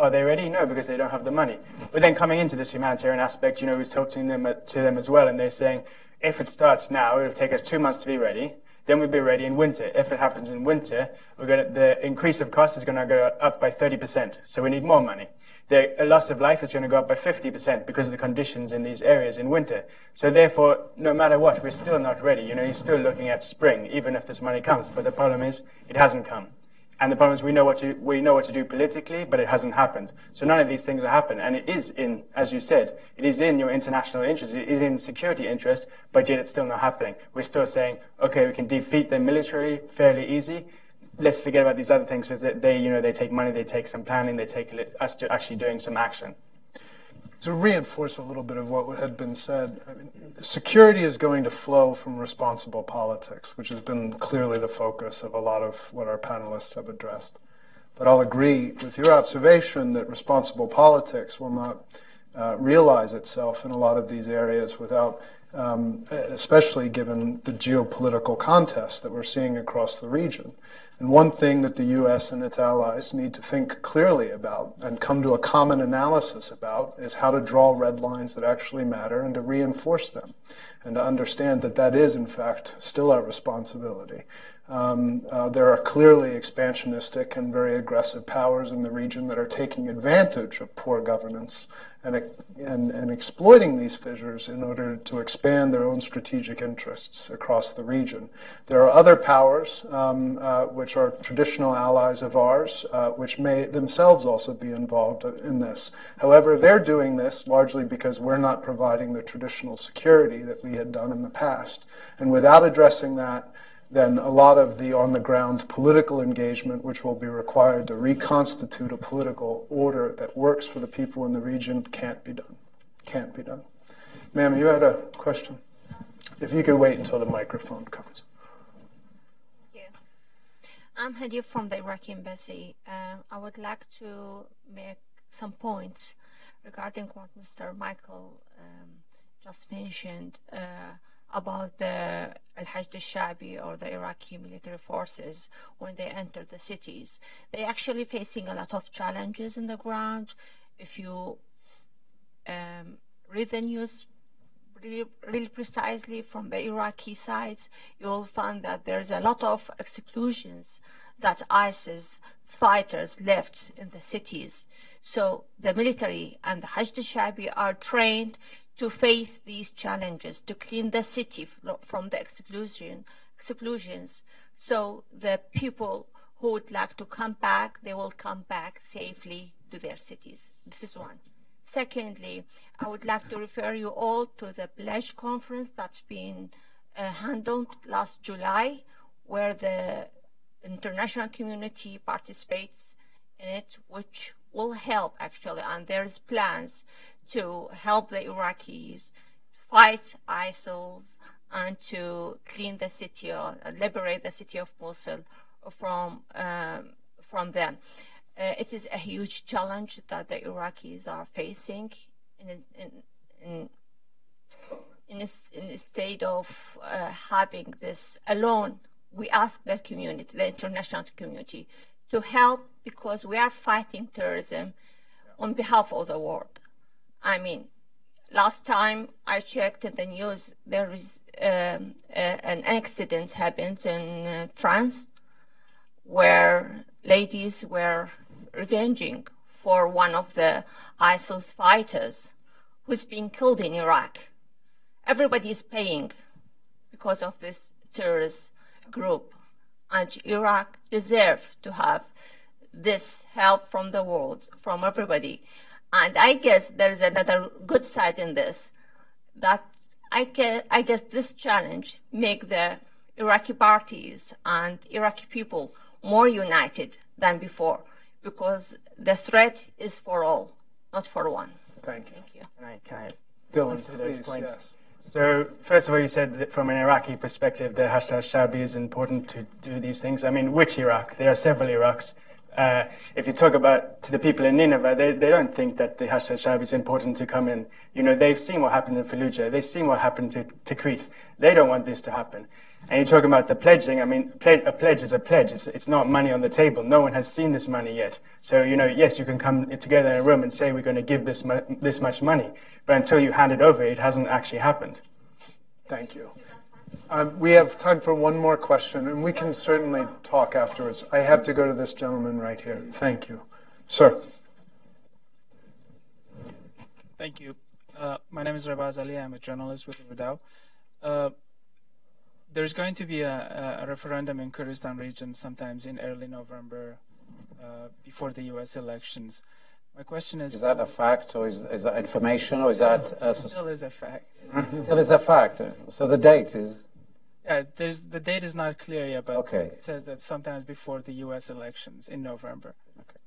Are they ready? No, because they don't have the money. But then coming into this humanitarian aspect, you know, we was talking to them, to them as well, and they're saying, if it starts now, it'll take us two months to be ready. Then we'll be ready in winter. If it happens in winter, we're going to, the increase of cost is going to go up by 30%. So we need more money. The loss of life is going to go up by 50% because of the conditions in these areas in winter. So therefore, no matter what, we're still not ready. You know, you're still looking at spring, even if this money comes. But the problem is, it hasn't come. And the problem is we know what to, we know what to do politically, but it hasn't happened. So none of these things will happen. And it is in, as you said, it is in your international interest, it is in security interest, but yet it's still not happening. We're still saying, okay, we can defeat them militarily fairly easy. Let's forget about these other things, that they, you know, they take money, they take some planning, they take us to actually doing some action to reinforce a little bit of what had been said, I mean, security is going to flow from responsible politics, which has been clearly the focus of a lot of what our panelists have addressed. But I'll agree with your observation that responsible politics will not uh, realize itself in a lot of these areas without, um, especially given the geopolitical contest that we're seeing across the region. And one thing that the U.S. and its allies need to think clearly about and come to a common analysis about is how to draw red lines that actually matter and to reinforce them and to understand that that is, in fact, still our responsibility. Um, uh, there are clearly expansionistic and very aggressive powers in the region that are taking advantage of poor governance and, and, and exploiting these fissures in order to expand their own strategic interests across the region. There are other powers, um, uh, which are traditional allies of ours, uh, which may themselves also be involved in this. However, they're doing this largely because we're not providing the traditional security that we had done in the past. And without addressing that, then a lot of the on the ground political engagement, which will be required to reconstitute a political order that works for the people in the region, can't be done. Can't be done. Ma'am, you had a question? If you could wait until the microphone comes. Yeah. I'm Hadi from the Iraqi embassy. Um, I would like to make some points regarding what Mr. Michael um, just mentioned. Uh, about the Al-Hashd al-Shabi or the Iraqi military forces when they enter the cities. They're actually facing a lot of challenges in the ground. If you um, read the news really, really precisely from the Iraqi sides, you'll find that there's a lot of exclusions that ISIS fighters left in the cities. So the military and the Hashd al-Shabi are trained to face these challenges, to clean the city from the exclusion, exclusions. So the people who would like to come back, they will come back safely to their cities. This is one. Secondly, I would like to refer you all to the pledge conference that's been uh, handled last July, where the international community participates in it, which will help actually, and there's plans to help the Iraqis fight ISIL and to clean the city or liberate the city of Mosul from um, from them. Uh, it is a huge challenge that the Iraqis are facing in in in, in, a, in a state of uh, having this alone. We ask the community, the international community, to help because we are fighting terrorism on behalf of the world. I mean, last time I checked in the news, there is a, an accident happened in uh, France where ladies were revenging for one of the ISIL's fighters who's been killed in Iraq. Everybody is paying because of this terrorist group. And Iraq deserves to have this help from the world, from everybody. And I guess there's another good side in this, that I guess, I guess this challenge make the Iraqi parties and Iraqi people more united than before because the threat is for all, not for one. Thank you. Thank you. Can I, can I Dylan, answer those please, points? yes. So, first of all, you said that from an Iraqi perspective, the Hashd al-Shabi is important to do these things. I mean, which Iraq? There are several Iraqs. Uh, if you talk about to the people in Nineveh, they, they don't think that the Hashd al-Shabi is important to come in. You know, they've seen what happened in Fallujah. They've seen what happened to, to Tikrit. They don't want this to happen. And you're talking about the pledging. I mean, a pledge is a pledge. It's, it's not money on the table. No one has seen this money yet. So, you know, yes, you can come together in a room and say we're going to give this, mu- this much money. But until you hand it over, it hasn't actually happened. Thank you. Um, we have time for one more question, and we can certainly talk afterwards. I have to go to this gentleman right here. Thank you. Sir. Thank you. Uh, my name is Rabaz Ali. I'm a journalist with Rudaw. Uh, there's going to be a, a, referendum in Kurdistan region sometimes in early November uh, before the U.S. elections. My question is: Is that a fact, or is, is that information, or is that uh, still is a fact? still is a fact? So the date is. Yeah, there's the date is not clear yet, but Okay. it says that sometimes before the U.S. elections in November.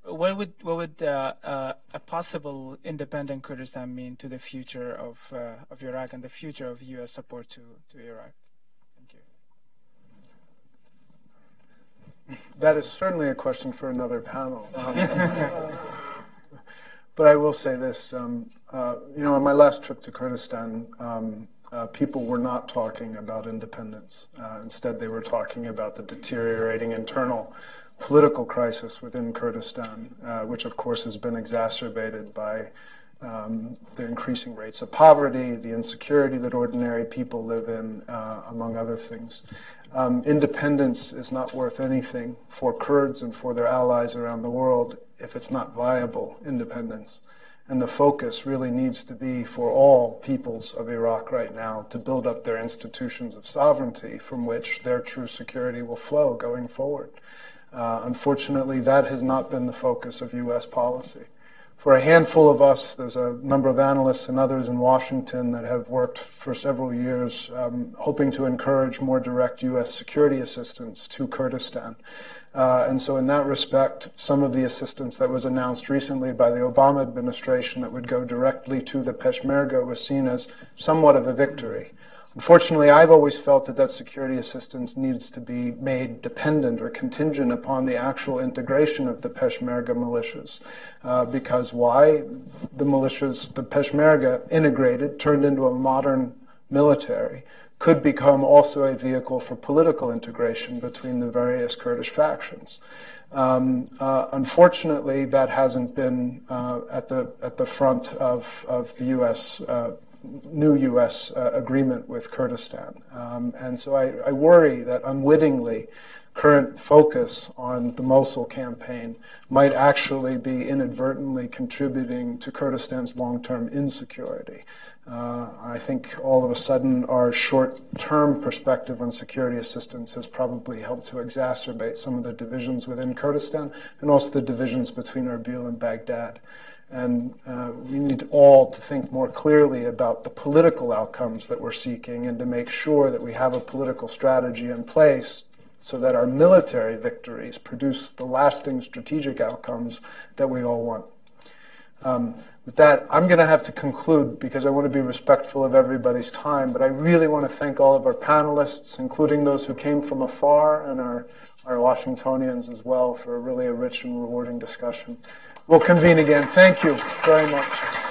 But What would what would uh, uh, a possible independent Kurdistan mean to the future of uh, of Iraq and the future of U.S. support to to Iraq? Thank you. That is certainly a question for another panel. but I will say this: um, uh, you know, on my last trip to Kurdistan, um, uh, people were not talking about independence. Uh, instead, they were talking about the deteriorating internal political crisis within Kurdistan, uh, which, of course, has been exacerbated by um, the increasing rates of poverty, the insecurity that ordinary people live in, uh, among other things. Um, independence is not worth anything for Kurds and for their allies around the world if it's not viable independence. And the focus really needs to be for all peoples of Iraq right now to build up their institutions of sovereignty from which their true security will flow going forward. Uh, unfortunately, that has not been the focus of U.S. policy. For a handful of us, there's a number of analysts and others in Washington that have worked for several years um, hoping to encourage more direct U.S. security assistance to Kurdistan. Uh, and so, in that respect, some of the assistance that was announced recently by the Obama administration that would go directly to the Peshmerga was seen as somewhat of a victory. Unfortunately, I've always felt that that security assistance needs to be made dependent or contingent upon the actual integration of the Peshmerga militias. Uh, because why? The militias, the Peshmerga integrated, turned into a modern military, could become also a vehicle for political integration between the various Kurdish factions. Um, uh, unfortunately, that hasn't been uh, at the at the front of, of the U.S. Uh, new U.S. Uh, agreement with Kurdistan, um, and so I, I worry that unwittingly, current focus on the Mosul campaign might actually be inadvertently contributing to Kurdistan's long-term insecurity. Uh, I think all of a sudden our short-term perspective on security assistance has probably helped to exacerbate some of the divisions within Kurdistan and also the divisions between Erbil and Baghdad. And uh, we need all to think more clearly about the political outcomes that we're seeking and to make sure that we have a political strategy in place so that our military victories produce the lasting strategic outcomes that we all want. Um, with that, I'm going to have to conclude because I want to be respectful of everybody's time, but I really want to thank all of our panelists, including those who came from afar and our, our Washingtonians as well, for really a rich and rewarding discussion. We'll convene again. Thank you very much.